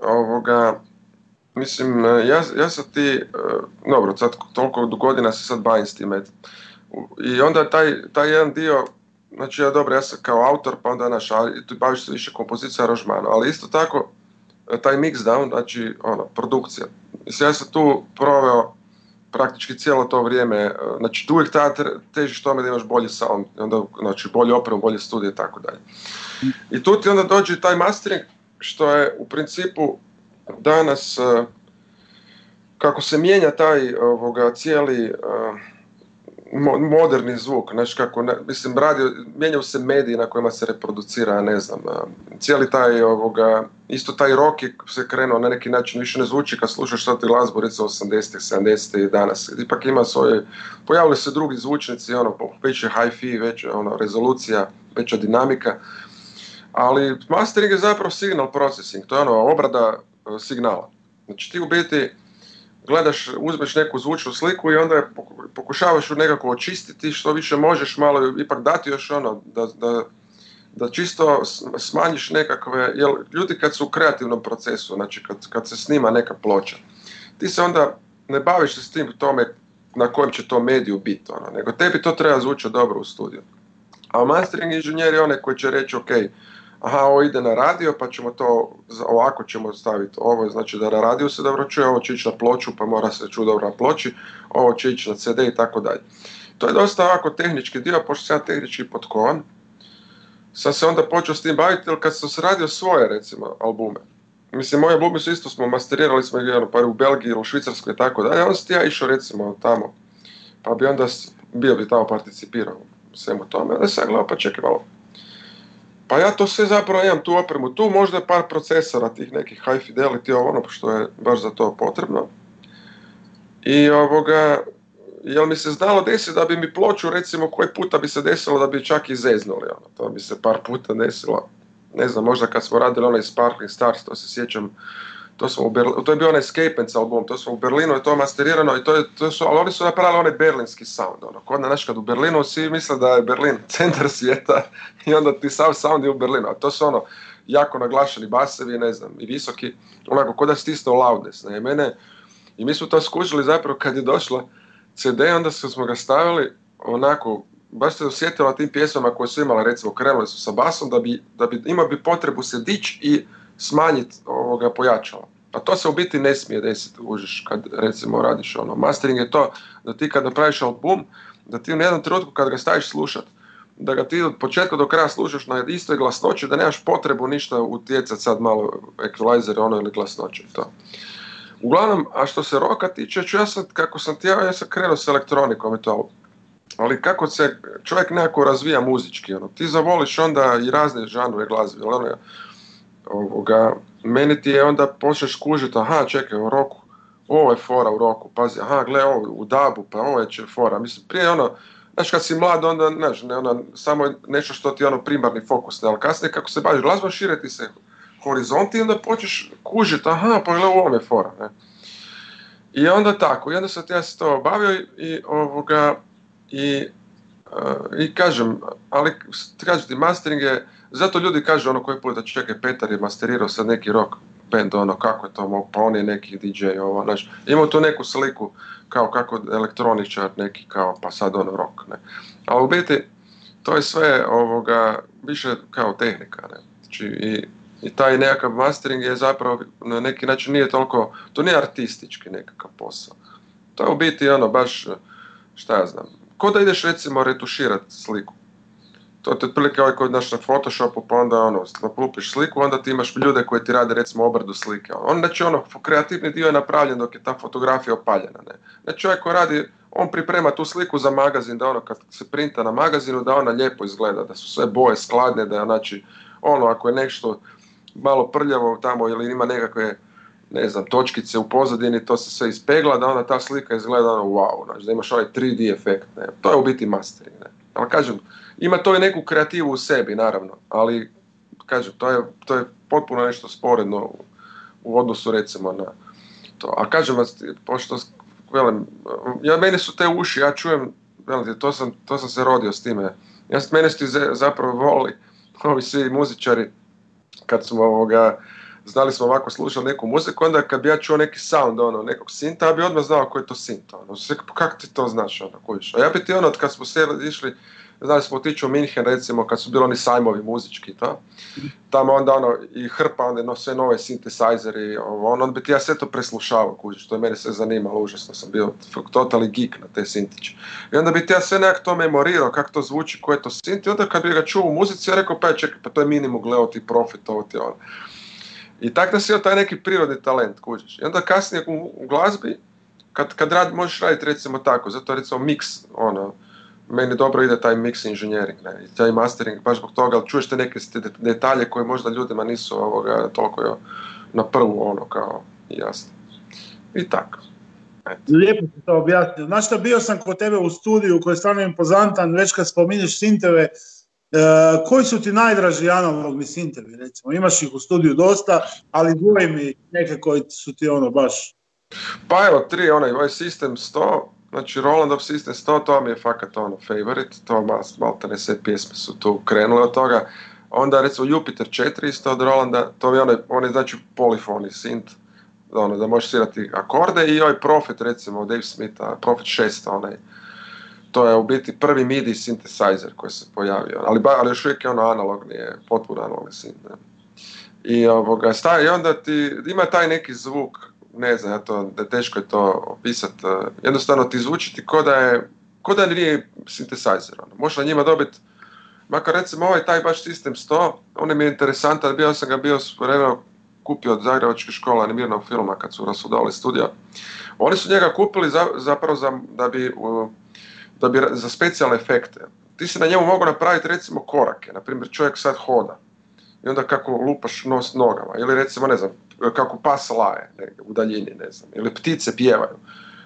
ovoga, mislim, e, ja, ja sam ti, e, dobro, sad toliko godina se sad bavim s time. I onda taj, taj jedan dio, znači ja dobro, ja sam kao autor, pa onda naš, tu baviš se više kompozicija aranžmana, ali isto tako taj mixdown, znači ono, produkcija. Mislim, ja sam tu proveo praktički cijelo to vrijeme, znači tu uvijek težiš tome da imaš bolji sound, onda, znači bolji opremu, bolje studije i tako dalje. I tu ti onda dođe taj mastering, što je u principu danas, e, kako se mijenja taj ovoga, cijeli e, moderni zvuk, znači kako, ne, mislim, radio, mijenjaju se mediji na kojima se reproducira, ne znam, cijeli taj, ovoga, isto taj rock se krenuo na neki način, više ne zvuči kad slušaš sad ti glazbu, recimo 80 70 i danas, ipak ima svoje, pojavili se drugi zvučnici, ono, veće hi-fi, veća ono, rezolucija, veća dinamika, ali mastering je zapravo signal processing, to je ono obrada e, signala. Znači ti u biti gledaš, uzmeš neku zvučnu sliku i onda je pokušavaš ju nekako očistiti što više možeš, malo ipak dati još ono, da, da, da čisto smanjiš nekakve, jer ljudi kad su u kreativnom procesu, znači kad, kad se snima neka ploča, ti se onda ne baviš se s tim tome na kojem će to mediju biti, ono, nego tebi to treba zvučati dobro u studiju. A mastering inženjer je onaj koji će reći, ok, aha, ovo ide na radio, pa ćemo to, ovako ćemo staviti ovo, znači da na radiju se dobro čuje, ovo će ići na ploču, pa mora se čuti dobro na ploči, ovo će ići na CD i tako dalje. To je dosta ovako tehnički dio, pošto sam ja tehnički potkovan, sam se onda počeo s tim baviti, jer kad sam se radio svoje, recimo, albume, mislim, moje albume su isto smo masterirali smo ih ono, pa u Belgiji u Švicarskoj i tako dalje, onda sam ja išao recimo tamo, pa bi onda bio bi tamo participirao svemu tome, onda sam gledao, pa čekaj malo, pa ja to sve zapravo imam tu opremu, tu možda par procesora tih nekih high fidelity, ono što je baš za to potrebno. I ovoga, jel mi se znalo desiti da bi mi ploču recimo koji puta bi se desilo da bi čak i zeznuli, ono, to bi se par puta desilo. Ne znam, možda kad smo radili onaj Sparkling Stars, to se sjećam, to, smo u to je bio onaj Escapance album, to smo u Berlinu i to je masterirano i to, je, to su, ali oni su napravili onaj berlinski sound, ono, kod znaš kad u Berlinu svi misle da je Berlin centar svijeta i onda ti sav sound je u Berlinu, a to su ono, jako naglašeni basevi, ne znam, i visoki, onako, kod da stisnuo loudness, ne, mene, i mi smo to skužili zapravo kad je došla CD, onda smo ga stavili, onako, baš se osjetila tim pjesmama koje su imale, recimo, krenule su sa basom, da bi, da bi imao bi potrebu se dići i smanjiti ovoga pojačala. A to se u biti ne smije desiti, užiš, kad recimo radiš ono. Mastering je to da ti kad napraviš album, da ti u jednom trenutku kad ga staviš slušat, da ga ti od početka do kraja slušaš na istoj glasnoći, da nemaš potrebu ništa utjecati sad malo equalizer ono ili glasnoće. To. Uglavnom, a što se roka tiče, ću ja sad, kako sam ti ja sam krenuo s elektronikom i to. Ali kako se čovjek nekako razvija muzički, ono, ti zavoliš onda i razne žanove glazbe, ono, ovoga, meni ti je onda počneš kužiti, aha čekaj u roku, ovo je fora u roku, pazi, aha gle ovo u dabu, pa ovo je fora, mislim prije ono, znaš kad si mlad onda, znaš, ne, ono, samo nešto što ti je ono primarni fokus, ne, ali kasnije kako se baviš glazbom šire ti se horizonti i onda počneš kužiti, aha pa gle ovo je fora, ne. I onda tako, i onda sam ja se to bavio i, ovoga, i, i kažem, ali kažem ti, mastering je, zato ljudi kažu ono koji puta čekaj Petar je masterirao sad neki rock band, ono kako je to, pa on je neki DJ, ovo, znaš, imao tu neku sliku kao kako elektroničar neki kao pa sad ono rock, ne. A u biti to je sve ovoga više kao tehnika, ne. Znači, i, i taj nekakav mastering je zapravo na neki način nije toliko, to nije artistički nekakav posao. To je u biti ono baš, šta ja znam, ko da ideš recimo retuširati sliku to je otprilike kao kod naš na Photoshopu, pa onda ono, naplupiš sliku, onda ti imaš ljude koji ti rade recimo obradu slike. On, znači ono, kreativni dio je napravljen dok je ta fotografija opaljena. Ne? Znači čovjek koji radi, on priprema tu sliku za magazin, da ono kad se printa na magazinu, da ona lijepo izgleda, da su sve boje skladne, da je znači, ono, ako je nešto malo prljavo tamo ili ima nekakve ne znam, točkice u pozadini, to se sve ispegla, da onda ta slika izgleda ono wow, znači da imaš ovaj 3D efekt, ne. To je u biti mastering, ne. Ali kažem, ima to i neku kreativu u sebi, naravno, ali kažem, to je, to je potpuno nešto sporedno u, u odnosu recimo na to. A kažem vas, pošto velim, ja, meni su te uši, ja čujem, velim, to sam, to sam se rodio s time. Ja, mene su zapravo voli, ovi svi muzičari, kad smo ovoga, znali smo ovako slušali neku muziku, onda kad bi ja čuo neki sound ono, nekog sinta, ja bi odmah znao koji je to sint. Ono. Pa kako ti to znaš? Ono, kojiš? A ja bi ti ono, kad smo sjeli, išli, znali smo otići u Minhen recimo, kad su bili oni sajmovi muzički, to. tamo onda ono, i hrpa, onda no, sve nove synthesizeri, ono, onda bi ti ja sve to preslušavao, kužiš, što je mene sve zanimalo, užasno sam bio totali geek na te sintiće. I onda bi ti ja sve nekako to memorirao, kako to zvuči, ko je to sint, onda kad bi ga čuo u muzici, ja rekao, pa čekaj, pa to je minimum, gledao ti profit, ovo ti ono. I tako da si taj neki prirodni talent, kužiš. I onda kasnije u, glazbi, kad, kad rad, možeš raditi recimo tako, zato recimo mix, ono, meni dobro ide taj mix engineering, ne, i taj mastering, baš zbog toga, ali čuješ te neke detalje koje možda ljudima nisu ovoga, toliko na prvu, ono, kao, jasno. I tako. Lijepo si to objasnio. Znaš što, bio sam kod tebe u studiju koji je stvarno impozantan, već kad spominješ sinteve, koji su ti najdraži analogni sintevi, recimo? Imaš ih u studiju dosta, ali dvoji mi neke koji su ti ono baš... Pa evo, tri, onaj, ovaj System 100, znači Rolandov System 100, to mi je fakat ono favorite, to malo ne sve pjesme su tu krenule od toga. Onda recimo Jupiter 4 isto od Rolanda, to je onaj, onaj znači polifoni synth, ono, da možeš svirati akorde i ovaj Prophet recimo Dave Smitha, Prophet 6, onaj, to je u biti prvi MIDI synthesizer koji se pojavio, ali, ba, ali još uvijek je ono analogni, je potpuno analogni synth. I, ovoga, staje, I onda ti ima taj neki zvuk, ne znam, ja to, da teško je to opisati, e, jednostavno ti zvuči ti ko da je, ko da nije synthesizer. Ono. Možeš na njima dobiti, makar recimo ovaj taj baš System 100, on mi je interesantan, bio sam ga bio svojevremeno kupio od Zagrebačke škole animiranog filma kad su rasudali studio. Oni su njega kupili za, zapravo za, da bi da bi za specijalne efekte. Ti si na njemu mogu napraviti recimo korake, na primjer čovjek sad hoda i onda kako lupaš nos nogama ili recimo ne znam kako pas laje negdje u daljini ne znam ili ptice pjevaju.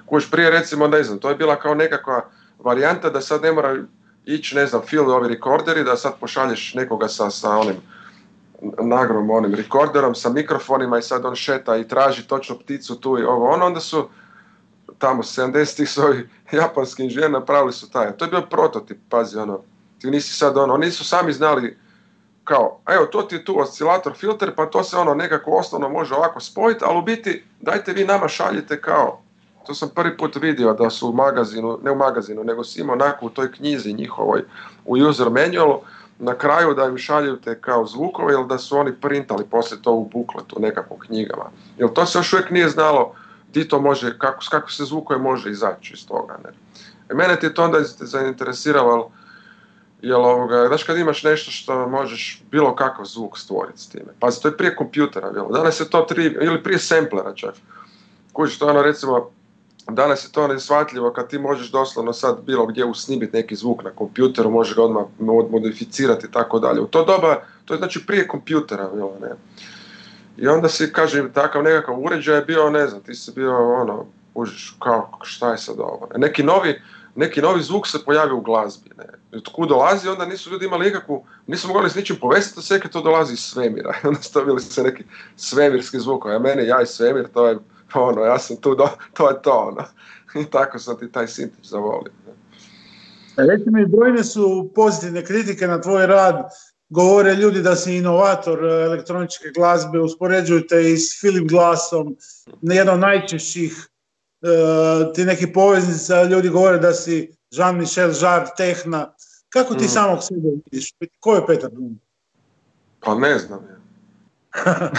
Kojiš prije recimo ne znam to je bila kao nekakva varijanta da sad ne mora ići ne znam field ovi rekorderi da sad pošalješ nekoga sa, sa onim nagrom onim rekorderom sa mikrofonima i sad on šeta i traži točno pticu tu i ovo ono onda su tamo 70-ih su ovi japanski inženjeri napravili su taj. To je bio prototip, pazi ono. Ti nisi sad ono, oni su sami znali kao, evo to ti je tu oscilator filter, pa to se ono nekako osnovno može ovako spojiti, ali u biti dajte vi nama šaljite kao, to sam prvi put vidio da su u magazinu, ne u magazinu, nego si imao onako u toj knjizi njihovoj, u user manualu, na kraju da im šalju te kao zvukove ili da su oni printali poslije to u bukletu nekakvog knjigama. Jer to se još uvijek nije znalo di to može, kako, kako se zvukove može izaći iz toga. Ne? E, mene ti je to onda zainteresiralo, jel ovoga, znaš kad imaš nešto što možeš bilo kakav zvuk stvoriti s time. Pazi, to je prije kompjutera, jel? danas je to tri, ili prije samplera čak. Kući, to ono recimo, danas je to nesvatljivo kad ti možeš doslovno sad bilo gdje usnimiti neki zvuk na kompjuteru, možeš ga odmah modificirati i tako dalje. U to doba, to je znači prije kompjutera, jel, ne? I onda si, kažem, takav nekakav uređaj je bio, ne znam, ti si bio, ono, užiš, kao, šta je sad ovo? Neki novi, neki novi zvuk se pojavio u glazbi, ne. Od kud dolazi, onda nisu ljudi imali nikakvu, nisu mogli s ničim povesiti, da sve to dolazi iz svemira. I onda stavili se neki svemirski zvuk, a mene, ja i svemir, to je, ono, ja sam tu, do, to je to, ono. I tako sam ti taj sintić zavolio. Reci mi, brojne su pozitivne kritike na tvoj rad, govore ljudi da si inovator e, elektroničke glazbe, uspoređuju te i s Philip Glassom, jedan od najčešćih e, ti neki poveznica, ljudi govore da si Jean-Michel Jarre Tehna. Kako ti mm. samog sebe vidiš? Ko je Petar Dum? Pa ne znam ja.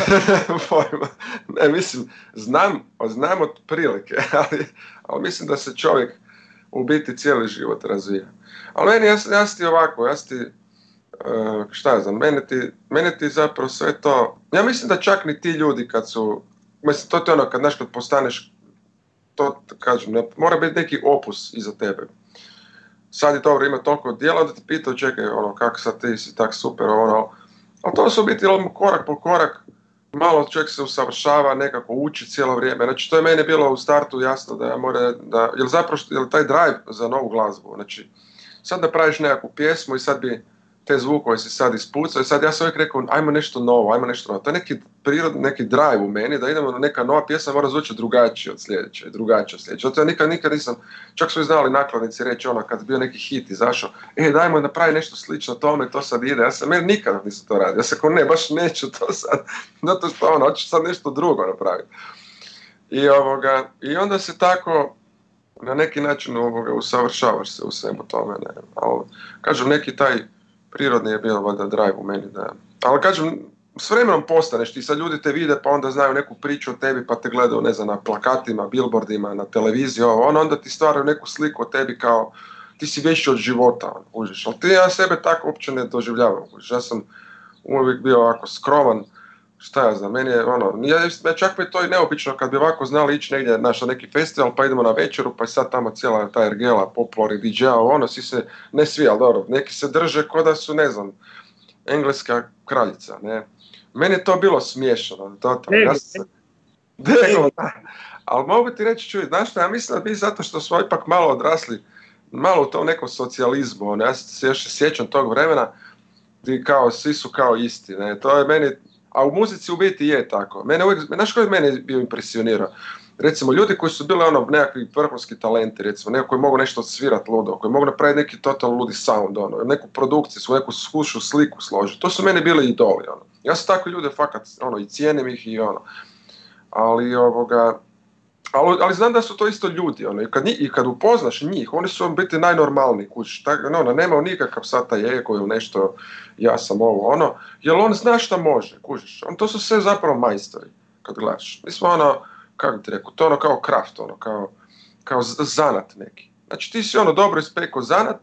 ne, mislim, znam, znam od prilike, ali, ali mislim da se čovjek u biti cijeli život razvija. Ali meni, ja, ja ti ovako, ja ti Uh, šta znam, mene ti, mene ti zapravo sve to, ja mislim da čak ni ti ljudi kad su, mislim to je ono kad znaš kad postaneš, to kažem, ne, mora biti neki opus iza tebe. Sad je dobro, ima toliko dijela da ti pitao, čekaj, ono, kako sad ti si tak super, ono, ali to su biti ono, korak po korak, malo čovjek se usavršava, nekako uči cijelo vrijeme. Znači, to je meni bilo u startu jasno da ja mora, da, jel zapravo, jel taj drive za novu glazbu, znači, sad napraviš nekakvu pjesmu i sad bi te zvukove se sad ispucao i sad ja sam uvijek rekao ajmo nešto novo, ajmo nešto novo. To je neki prirodni, neki drive u meni da idemo na neka nova pjesma mora zvučati drugačije od sljedeće, drugačije od sljedeće. Zato ja nikad, nikad nisam, čak su i znali nakladnici reći ono kad bio neki hit izašao, e dajmo napravi nešto slično tome, to sad ide. Ja sam, meni nikada nisam to radio. Ja sam kao ne, baš neću to sad, zato što ono, hoću sad nešto drugo napraviti. I, ovoga, I onda se tako na neki način ovoga, usavršavaš se u svemu tome. Ne. Ali, kažem, neki taj prirodni je bio valjda drive u meni. Da. Ali kažem, s vremenom postaneš, ti sad ljudi te vide pa onda znaju neku priču o tebi pa te gledaju, ne znam, na plakatima, billboardima, na televiziji, ono, onda ti stvaraju neku sliku o tebi kao ti si veći od života, ono, užiš. Ali ti ja sebe tako uopće ne doživljavam, užiš. Ja sam uvijek bio ovako skroman, šta ja znam, meni je ono, ja, čak mi je to i neobično kad bi ovako znali ići negdje naš, na neki festival pa idemo na večeru pa je sad tamo cijela ta ergela, popularni DJ-a, ono, svi se, ne svi, ali dobro, neki se drže ko da su, ne znam, engleska kraljica, ne. Meni je to bilo smiješno, to, ja sam, ali mogu ti reći, čuj, znaš što, ja mislim da bi zato što smo ipak malo odrasli, malo u tom nekom socijalizmu, ono, ja se još sjećam tog vremena, gdje kao, svi su kao isti, ne, to je meni, a u muzici u biti je tako. Mene uvijek, znaš koji mene bio impresionirao? Recimo, ljudi koji su bili ono nekakvi vrhunski talenti, recimo, neko koji mogu nešto svirat ludo, koji mogu napraviti neki totalno ludi sound, ono, neku produkciju, neku skušu sliku složiti. To su meni bili idoli, ono. Ja sam takvi ljude fakat, ono, i cijenim ih i ono. Ali, ovoga, ali, ali znam da su to isto ljudi, ono, i kad, i kad upoznaš njih, oni su biti najnormalniji kuć, tak, ono, nema nikakav sad taj ego ili nešto, ja sam ovo, ono, jer on zna šta može, kužiš, on, to su sve zapravo majstori, kad gledaš. Mi smo ono, kako ti rekao, to ono kao kraft, ono, kao, kao zanat neki. Znači ti si ono dobro ispekao zanat,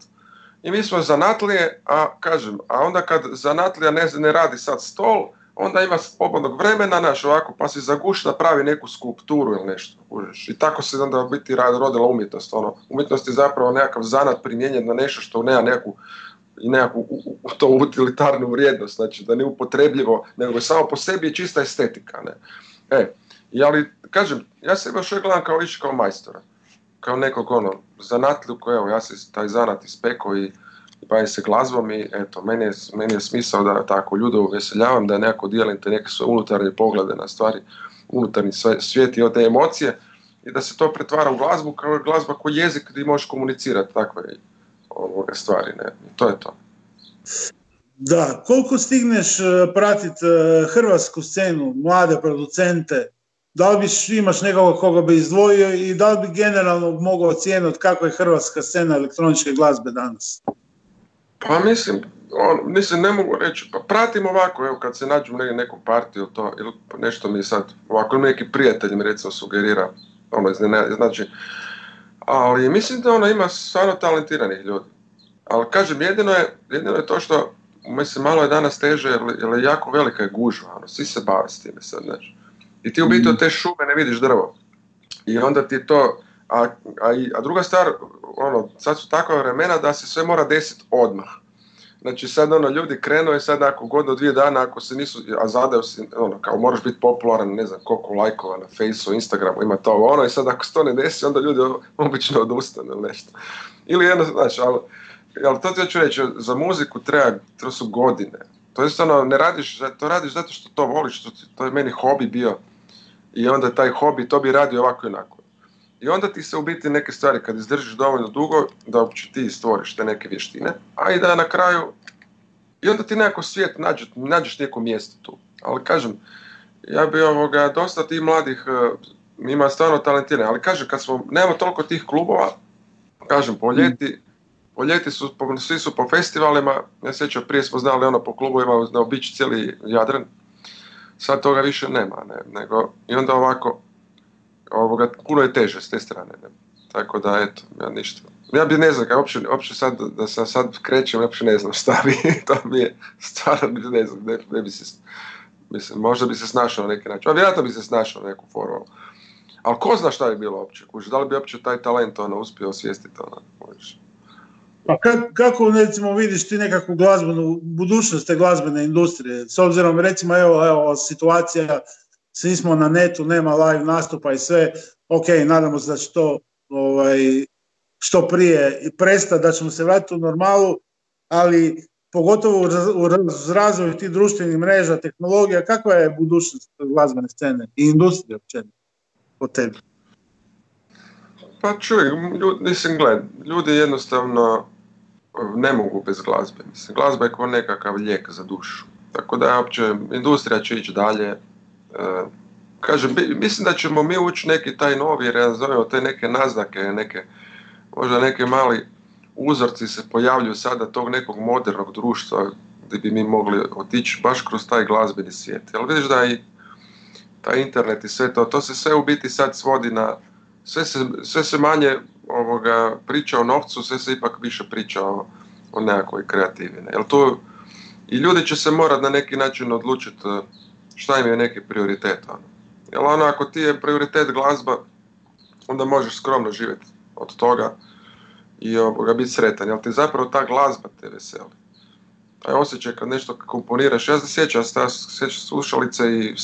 i mi smo zanatlije, a kažem, a onda kad zanatlija ne, ne radi sad stol, onda ima slobodnog vremena, naš ovako, pa si zaguš napravi neku skulpturu ili nešto. Užiš. I tako se onda biti rodila umjetnost. Ono. Umjetnost je zapravo nekakav zanat primijenjen na nešto što nema neku i nekakvu to utilitarnu vrijednost, znači da ne upotrebljivo, nego samo po sebi je čista estetika. Ne? E, i ali, kažem, ja se baš uvijek gledam kao više kao majstora, kao nekog ono, zanatlju koji, evo, ja se taj zanat ispekao i bavim se glazbom i eto, meni je, meni je smisao da tako ljude uveseljavam, da nekako dijelim te neke svoje unutarnje poglede na stvari, unutarnji svijet i te emocije i da se to pretvara u glazbu kao glazba koji jezik gdje možeš komunicirati takve ovoga stvari. Ne? to je to. Da, koliko stigneš e, pratiti e, hrvatsku scenu, mlade producente, da li bi imaš nekoga koga bi izdvojio i da li bi generalno mogao ocijeniti kako je hrvatska scena elektroničke glazbe danas? Pa mislim, on, mislim, ne mogu reći, pa pratim ovako, evo kad se nađu u neku partiju to, ili nešto mi sad, ovako neki prijatelj mi recimo sugerira, ono, znači, ali mislim da ona ima stvarno talentiranih ljudi. Ali kažem, jedino je, jedino je to što, mislim, malo je danas teže, jer, je jako velika je gužva, ono, svi se bave s time sad, znači. I ti u biti od te šume ne vidiš drvo. I onda ti to, a, a, a druga stvar, ono, sad su takva vremena da se sve mora desiti odmah. Znači sad ono, ljudi krenuo i sad ako godinu, dvije dana, ako se nisu, a zadaju si, ono, kao moraš biti popularan, ne znam koliko lajkova na Faceu, Instagramu, ima to ono, i sad ako se to ne desi, onda ljudi obično odustanu ili nešto. Ili jedno, znači, ali, ali to ti ću reći, za muziku treba, to su godine. To je ono, ne radiš, to radiš zato što to voliš, to, to je meni hobi bio. I onda taj hobi, to bi radio ovako i onako. I onda ti se u biti neke stvari kad izdržiš dovoljno dugo da uopće ti stvoriš te neke vještine, a i da na kraju i onda ti nekako svijet nađeš, nađeš neko mjesto tu. Ali kažem, ja bi ovoga, dosta tih mladih e, ima stvarno talentirane, ali kažem, kad smo, nemamo toliko tih klubova, kažem, po ljeti, po ljeti su, svi su po festivalima, ja sjećam, prije smo znali ono po klubovima da obići cijeli Jadran, sad toga više nema, ne, nego, i onda ovako, ovoga, puno je teže s te strane. Ne? Tako da, eto, ja ništa. Ja bi ne znam, uopće, uopće sad, da sam sad krećem, uopće ne znam šta bi, to mi je, stvarno ne znam, ne, ne bi se, mislim, možda bi se snašao na neki način, a vjerojatno bi se snašao na neku foru. Ali ko zna šta je bilo uopće, kuži, da li bi uopće taj talent ono, uspio osvijestiti, ono, Pa kako, recimo vidiš ti nekakvu glazbenu, budućnost te glazbene industrije, s obzirom recimo evo, evo situacija svi smo na netu, nema live nastupa i sve, ok, nadamo se da će to ovaj, što prije presta, da ćemo se vratiti u normalu, ali pogotovo u razvoju tih društvenih mreža, tehnologija, kakva je budućnost glazbene scene i industrije općenito po tebi? Pa čuj, ljudi, mislim, gled, ljudi jednostavno ne mogu bez glazbe. Mislim, glazba je kao nekakav lijek za dušu. Tako da uopće industrija će ići dalje. Kažem, mislim da ćemo mi ući neki taj novi, jer ja zovemo te neke naznake, neke, možda neke mali uzorci se pojavljuju sada tog nekog modernog društva gdje bi mi mogli otići baš kroz taj glazbeni svijet. Jel vidiš da i taj internet i sve to, to se sve u biti sad svodi na, sve se, sve se manje ovoga, priča o novcu, sve se ipak više priča o, o nekakvoj kreativi. Jel to, I ljudi će se morati na neki način odlučiti šta im je neki prioritet. Ono. Jel ono, ako ti je prioritet glazba, onda možeš skromno živjeti od toga i ovoga, biti sretan, jel ti zapravo ta glazba te veseli. Taj osjećaj kad nešto komponiraš, ja se sjećam, ja sjećam slušalice i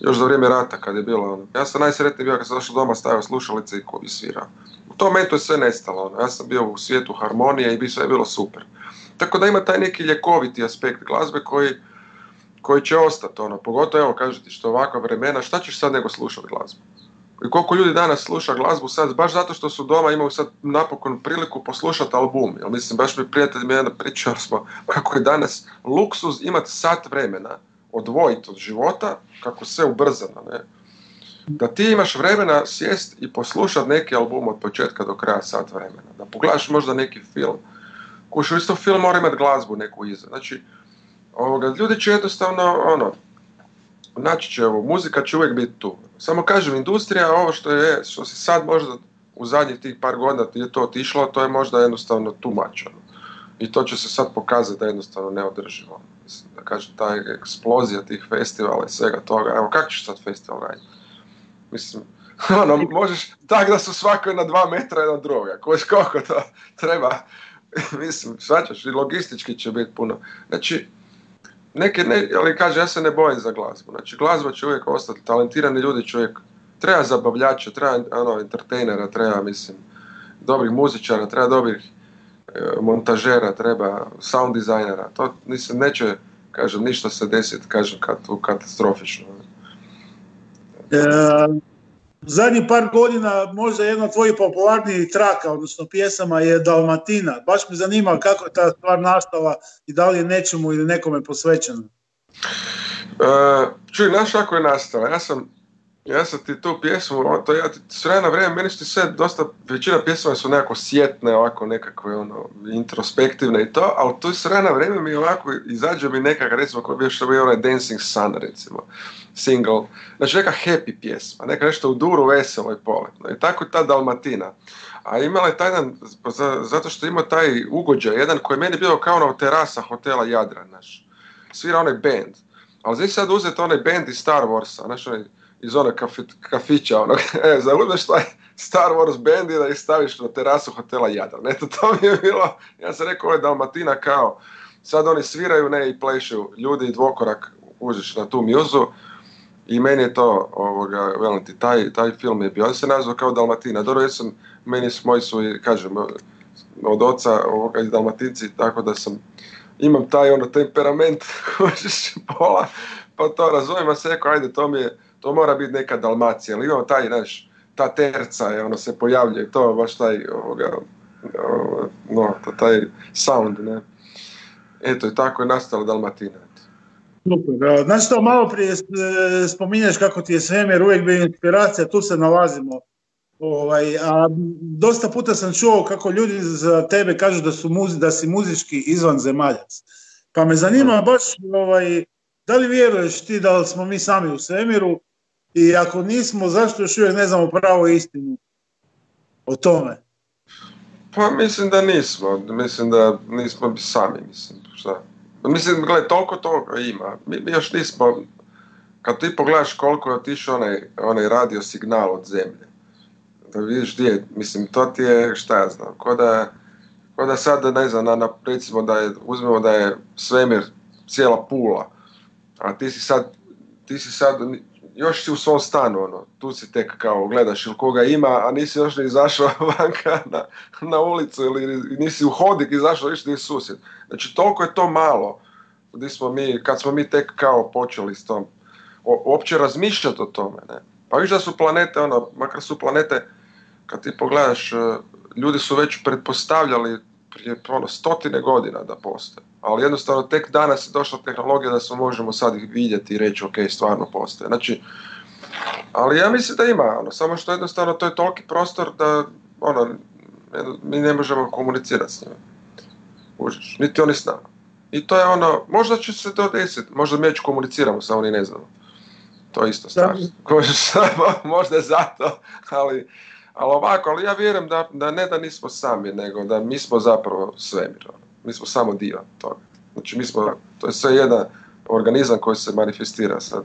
još za vrijeme rata kad je bilo ono. Ja sam najsretniji bio kad sam došao doma stavio slušalice i, i svirao. U tom momentu je sve nestalo, ono. ja sam bio u svijetu harmonije i bi sve bilo super. Tako da ima taj neki ljekoviti aspekt glazbe koji, koji će ostati, ono, pogotovo evo kažete što ovakva vremena, šta ćeš sad nego slušati glazbu? I koliko ljudi danas sluša glazbu sad, baš zato što su doma, imaju sad napokon priliku poslušati album. Jel, mislim, baš mi prijatelj mi jedan pričao smo kako je danas luksuz imati sat vremena odvojiti od života, kako sve ubrzano, ne? Da ti imaš vremena sjest i poslušati neki album od početka do kraja sat vremena. Da pogledaš možda neki film. Kuš, isto film mora imati glazbu neku iza. Znači, ovoga, ljudi će jednostavno, ono, naći će ovo, muzika će uvijek biti tu. Samo kažem, industrija, ovo što je, što se sad možda u zadnjih tih par godina je to otišlo, to je možda jednostavno tumačeno. I to će se sad pokazati da je jednostavno neodrživo. Mislim, da kažem, ta eksplozija tih festivala i svega toga. Evo, kako ćeš sad festival raditi? Mislim, ono, možeš tak da su svako na dva metra jedan druga. Koš koliko to treba. Mislim, svačaš, i logistički će biti puno. Znači, neke, ne, ali kaže, ja se ne bojim za glazbu. Znači, glazba će uvijek ostati, talentirani ljudi će uvijek, treba zabavljača, treba ono, entertainera, treba, mislim, dobrih muzičara, treba dobrih e, montažera, treba sound dizajnera. To, mislim, neće, kažem, ništa se desiti, kažem, kad, katastrofično. E, zadnjih par godina možda jedna od tvojih popularnijih traka, odnosno pjesama je Dalmatina. Baš me zanima kako je ta stvar nastala i da li je nečemu ili nekome posvećena. Uh, čuj, znaš kako je nastala? Ja sam, ja sam ti tu pjesmu, to ja ti s vremena vrijeme, meni ti sve dosta, većina pjesma su nekako sjetne, ovako nekakve ono, introspektivne i to, ali tu s vremena vrijeme mi ovako izađe mi nekakav, recimo, ko bi još bio onaj Dancing Sun, recimo single, znači neka happy pjesma, neka nešto u duru veselo i poletno. I tako ta Dalmatina. A imala je taj jedan, zato što ima taj ugođaj, jedan koji je meni bio kao na terasa hotela Jadran, naš. Svira onaj band. Ali znači sad uzeti onaj band iz Star Warsa, znaš, onaj, iz onog kafića, onog, e, zauzmeš taj Star Wars band i staviš na terasu hotela Jadran. Eto, to mi je bilo, ja sam rekao, ovo je Dalmatina kao, sad oni sviraju, ne, i plešu. Ljudi i dvokorak uđeš na tu mjuzu, i meni je to, ovoga, velim ti, taj, taj film je bio, on se nazvao kao Dalmatina, dobro, ja sam, meni su, moji su, kažem, od oca ovoga iz Dalmatinci, tako da sam, imam taj ono temperament, možeš pola, pa to razumijem, a se rekao, ajde, to mi je, to mora biti neka Dalmacija, ali imamo taj, naš, ta terca je, ono se pojavljuje, to baš taj, ovoga, no, to, taj sound, ne. Eto, i tako je nastala Dalmatina. Super. Znači to malo prije spominješ kako ti je svemir uvijek bio inspiracija, tu se nalazimo. Ovaj, a dosta puta sam čuo kako ljudi za tebe kažu da, su muzi, da si muzički izvan zemaljac. Pa me zanima baš ovaj, da li vjeruješ ti da smo mi sami u svemiru i ako nismo, zašto još uvijek ne znamo pravo istinu o tome? Pa mislim da nismo, mislim da nismo sami, mislim, šta. Mislim, gledaj, toliko toga ima. Mi, još nismo, kad ti pogledaš koliko je otišao onaj, onaj radio signal od zemlje, da vidiš gdje je, mislim, to ti je, šta ja znam, ko da, ko da sad, ne znam, na, na, recimo da je, uzmemo da je svemir cijela pula, a ti si sad, ti si sad još si u svom stanu, ono, tu si tek kao gledaš ili koga ima, a nisi još ni izašao vanka na, na ulicu ili nisi u hodik izašao, viš ni susjed. Znači toliko je to malo, gdje smo mi, kad smo mi tek kao počeli s tom, uopće razmišljati o tome, ne. Pa viš da su planete, ono, makar su planete, kad ti pogledaš, e, ljudi su već pretpostavljali prije ono, stotine godina da postoje. Ali jednostavno tek danas je došla tehnologija da se možemo sad ih vidjeti i reći ok, stvarno postoje. Znači, ali ja mislim da ima, ono, samo što jednostavno to je toliki prostor da ono, mi ne možemo komunicirati s njima. Užiš, niti oni s nama. I to je ono, možda će se to desiti, možda mi već komuniciramo, samo oni ne znamo. To je isto strašno. možda zato, ali ali ovako, ali ja vjerujem da, da ne da nismo sami, nego da mi smo zapravo svemir. Ono. Mi smo samo dio toga. Znači mi smo, to je sve jedan organizam koji se manifestira sad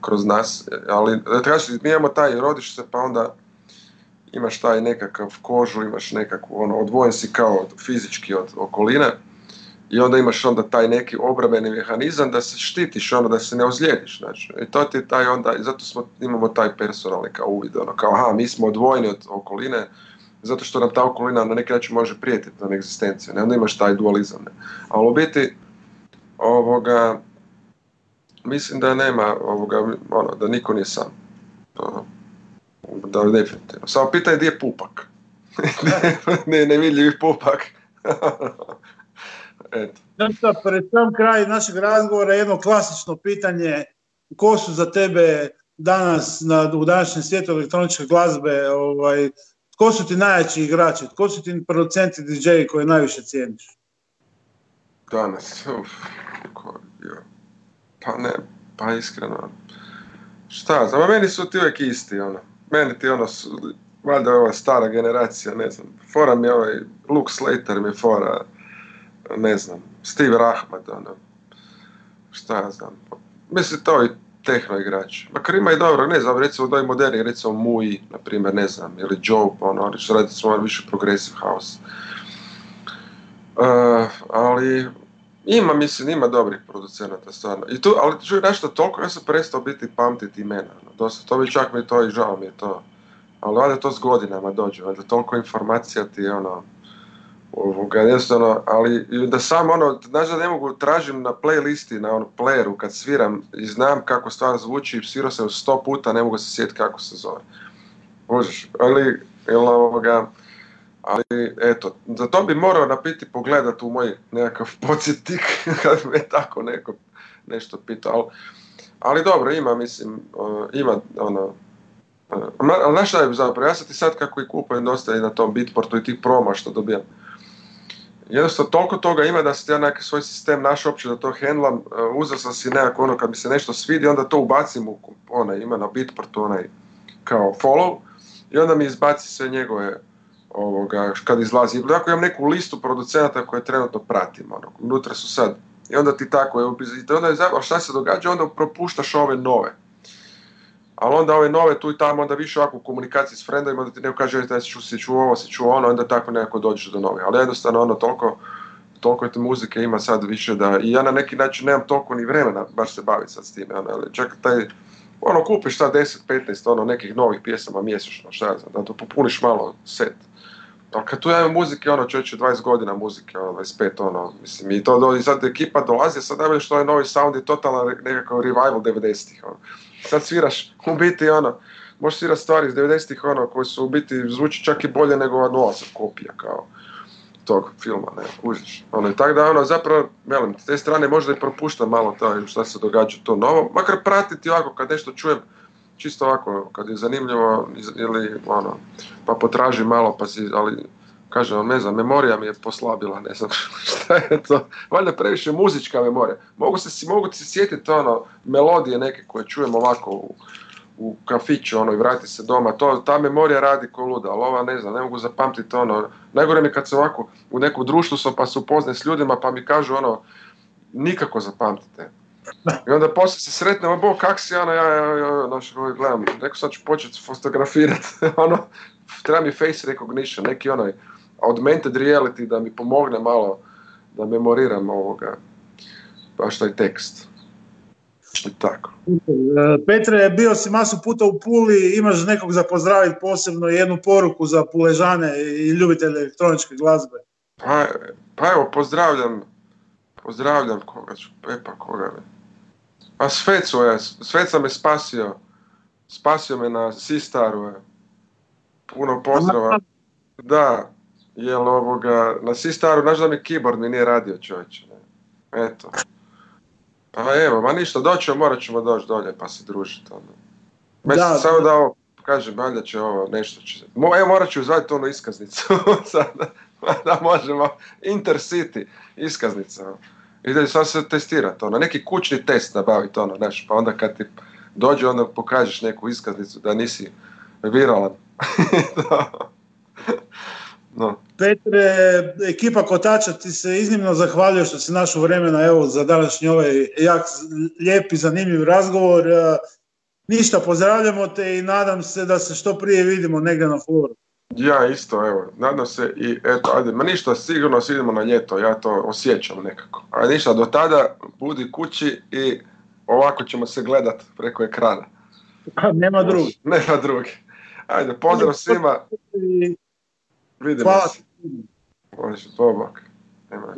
kroz nas, ali traži, mi imamo taj rodište pa onda imaš taj nekakav kožu, imaš nekakvu, ono, odvojen si kao fizički od okoline, i onda imaš onda taj neki obrambeni mehanizam da se štitiš, ono da se ne ozlijediš, znači. I to ti je taj onda, zato smo, imamo taj personalni kao uvid, ono, kao aha, mi smo odvojeni od okoline, zato što nam ta okolina na neki način može prijetiti na egzistenciju, ne, onda imaš taj dualizam, ne. Ali u biti, ovoga, mislim da nema, ovoga, ono, da niko nije sam. Da, definitivno. Samo pitanje gdje je pupak. ne, nevidljivi pupak. Eto. pred sam kraj našeg razgovora jedno klasično pitanje, ko su za tebe danas na, u današnjem svijetu elektroničke glazbe, ovaj, ko su ti najjači igrači, ko su ti producenti DJ koje najviše cijeniš? Danas, uf, pa ne, pa iskreno, šta, za meni su ti uvijek isti, ono, meni ti ono su, valjda ova stara generacija, ne znam, fora mi je ovaj, Luke Slater mi fora, ne znam, Steve Rahmat, ono, šta ja znam, mislim to i tehno igrač. Makar ima i dobro, ne znam, recimo doj moderni, recimo Mui, na primjer, ne znam, ili Joe, ono, oni su raditi svoj više progressive house. Uh, ali ima, mislim, ima dobrih producenata, stvarno. I tu, ali čuj nešto, toliko ja sam prestao biti pamtiti imena. Ono, dosta, to bi čak mi to i žao mi je to. Ali valjda to s godinama dođe, valjda toliko informacija ti, ono, ovoga, jednostavno, ali da sam ono, znaš da ne mogu, tražim na playlisti, na ono playeru kad sviram i znam kako stvar zvuči, svirao sam sto puta, ne mogu se sjetiti kako se zove. Možeš, ali, jel, ovoga, ali eto, za to bi morao napiti pogledat u moj nekakav podsjetik kad me tako neko nešto pitao, ali, ali dobro, ima, mislim, ima ono, ali znaš šta je zapravo, ja sam ti sad kako i kupujem dosta i na tom Bitportu i tih proma što dobijam, jednostavno toliko toga ima da se ja neki svoj sistem naš uopće da to handlam, uh, uzeo sam si nekako ono kad mi se nešto svidi, onda to ubacim u onaj, ima na Bitportu onaj kao follow i onda mi izbaci sve njegove ovoga, kad izlazi. Dakle, imam neku listu producenata koje trenutno pratim, ono, unutra su sad. I onda ti tako, i onda je šta se događa, onda propuštaš ove nove ali onda ove nove tu i tamo, onda više ovako u komunikaciji s frendovima, da ti neko kaže da si čuo, si čuo ovo, si čuo ono, onda tako nekako dođeš do nove. Ali jednostavno ono, toliko, toliko te muzike ima sad više da, i ja na neki način nemam toliko ni vremena baš se baviti sad s time, ono, ali čak taj, ono, kupiš šta 10-15 ono, nekih novih pjesama mjesečno, šta ja znam, da to popuniš malo set. Ali kad tu ja imam muzike, ono, čovječe, 20 godina muzike, ono, 25, ono, mislim, i to, i sad ekipa dolazi, sad najbolje što je novi sound i totalan nekakav revival 90-ih, ono sad sviraš u biti ono, možeš svirati stvari iz 90-ih ono, koji su u biti zvuči čak i bolje nego ova nova kopija kao tog filma, ne, kužiš. Ono, i tako da ono, zapravo, velim, s te strane možda i propuštam malo to šta se događa to novo, makar pratiti ovako kad nešto čujem, čisto ovako, kad je zanimljivo ili ono, pa potražim malo, pa si, ali kažem ne znam, memorija mi je poslabila, ne znam šta je to, valjda previše muzička memorija. Mogu se, mogu se sjetiti ono, melodije neke koje čujem ovako u, u kafiću ono, i vrati se doma, to, ta memorija radi ko luda, ali ova ne znam, ne mogu zapamtiti ono, najgore mi kad se ovako u nekom društvu sam pa se upoznam s ljudima pa mi kažu ono, nikako zapamtite. I onda poslije se sretnemo, bo kak si, ono, ja, ja, ja, naš, gledam, rekao sad ću početi fotografirati, ono, treba mi face recognition, neki onaj, augmented reality da mi pomogne malo da memoriram ovoga, baš taj tekst. I tako. Petre, bio si masu puta u Puli, imaš nekog za pozdraviti posebno jednu poruku za puležane i ljubitelje elektroničke glazbe? Pa, pa evo, pozdravljam, pozdravljam koga ću, Pepa, koga mi. Pa Svecu je, Sveca me spasio, spasio me na Sistaru je. Puno pozdrava. Da, jel ovoga, na Sistaru, znaš da mi keyboard mi nije radio čovječe. Eto. Pa evo, ma ništa, doćemo, morat ćemo doći dolje pa se družiti. Ono. Mislim, da, samo da ovo, kažem, valjda će ovo nešto će... Evo, morat ću uzvati onu iskaznicu sada, da možemo, Intercity iskaznica. Ono. I da sad se testirati, ono, neki kućni test nabaviti, ono, znaš, pa onda kad ti dođe, onda pokažeš neku iskaznicu da nisi viralan. no. Petre, ekipa Kotača ti se iznimno zahvaljuje što si našao vremena evo, za današnji ovaj jak, lijep i zanimljiv razgovor. E, ništa, pozdravljamo te i nadam se da se što prije vidimo negdje na floru. Ja isto, evo, nadam se i eto, ajde, ma ništa, sigurno se idemo na ljeto, ja to osjećam nekako. A ništa, do tada budi kući i ovako ćemo se gledat preko ekrana. Nema drugi. Nema drugi. Ajde, pozdrav svima. Vidimo se. Može, bobak. Nema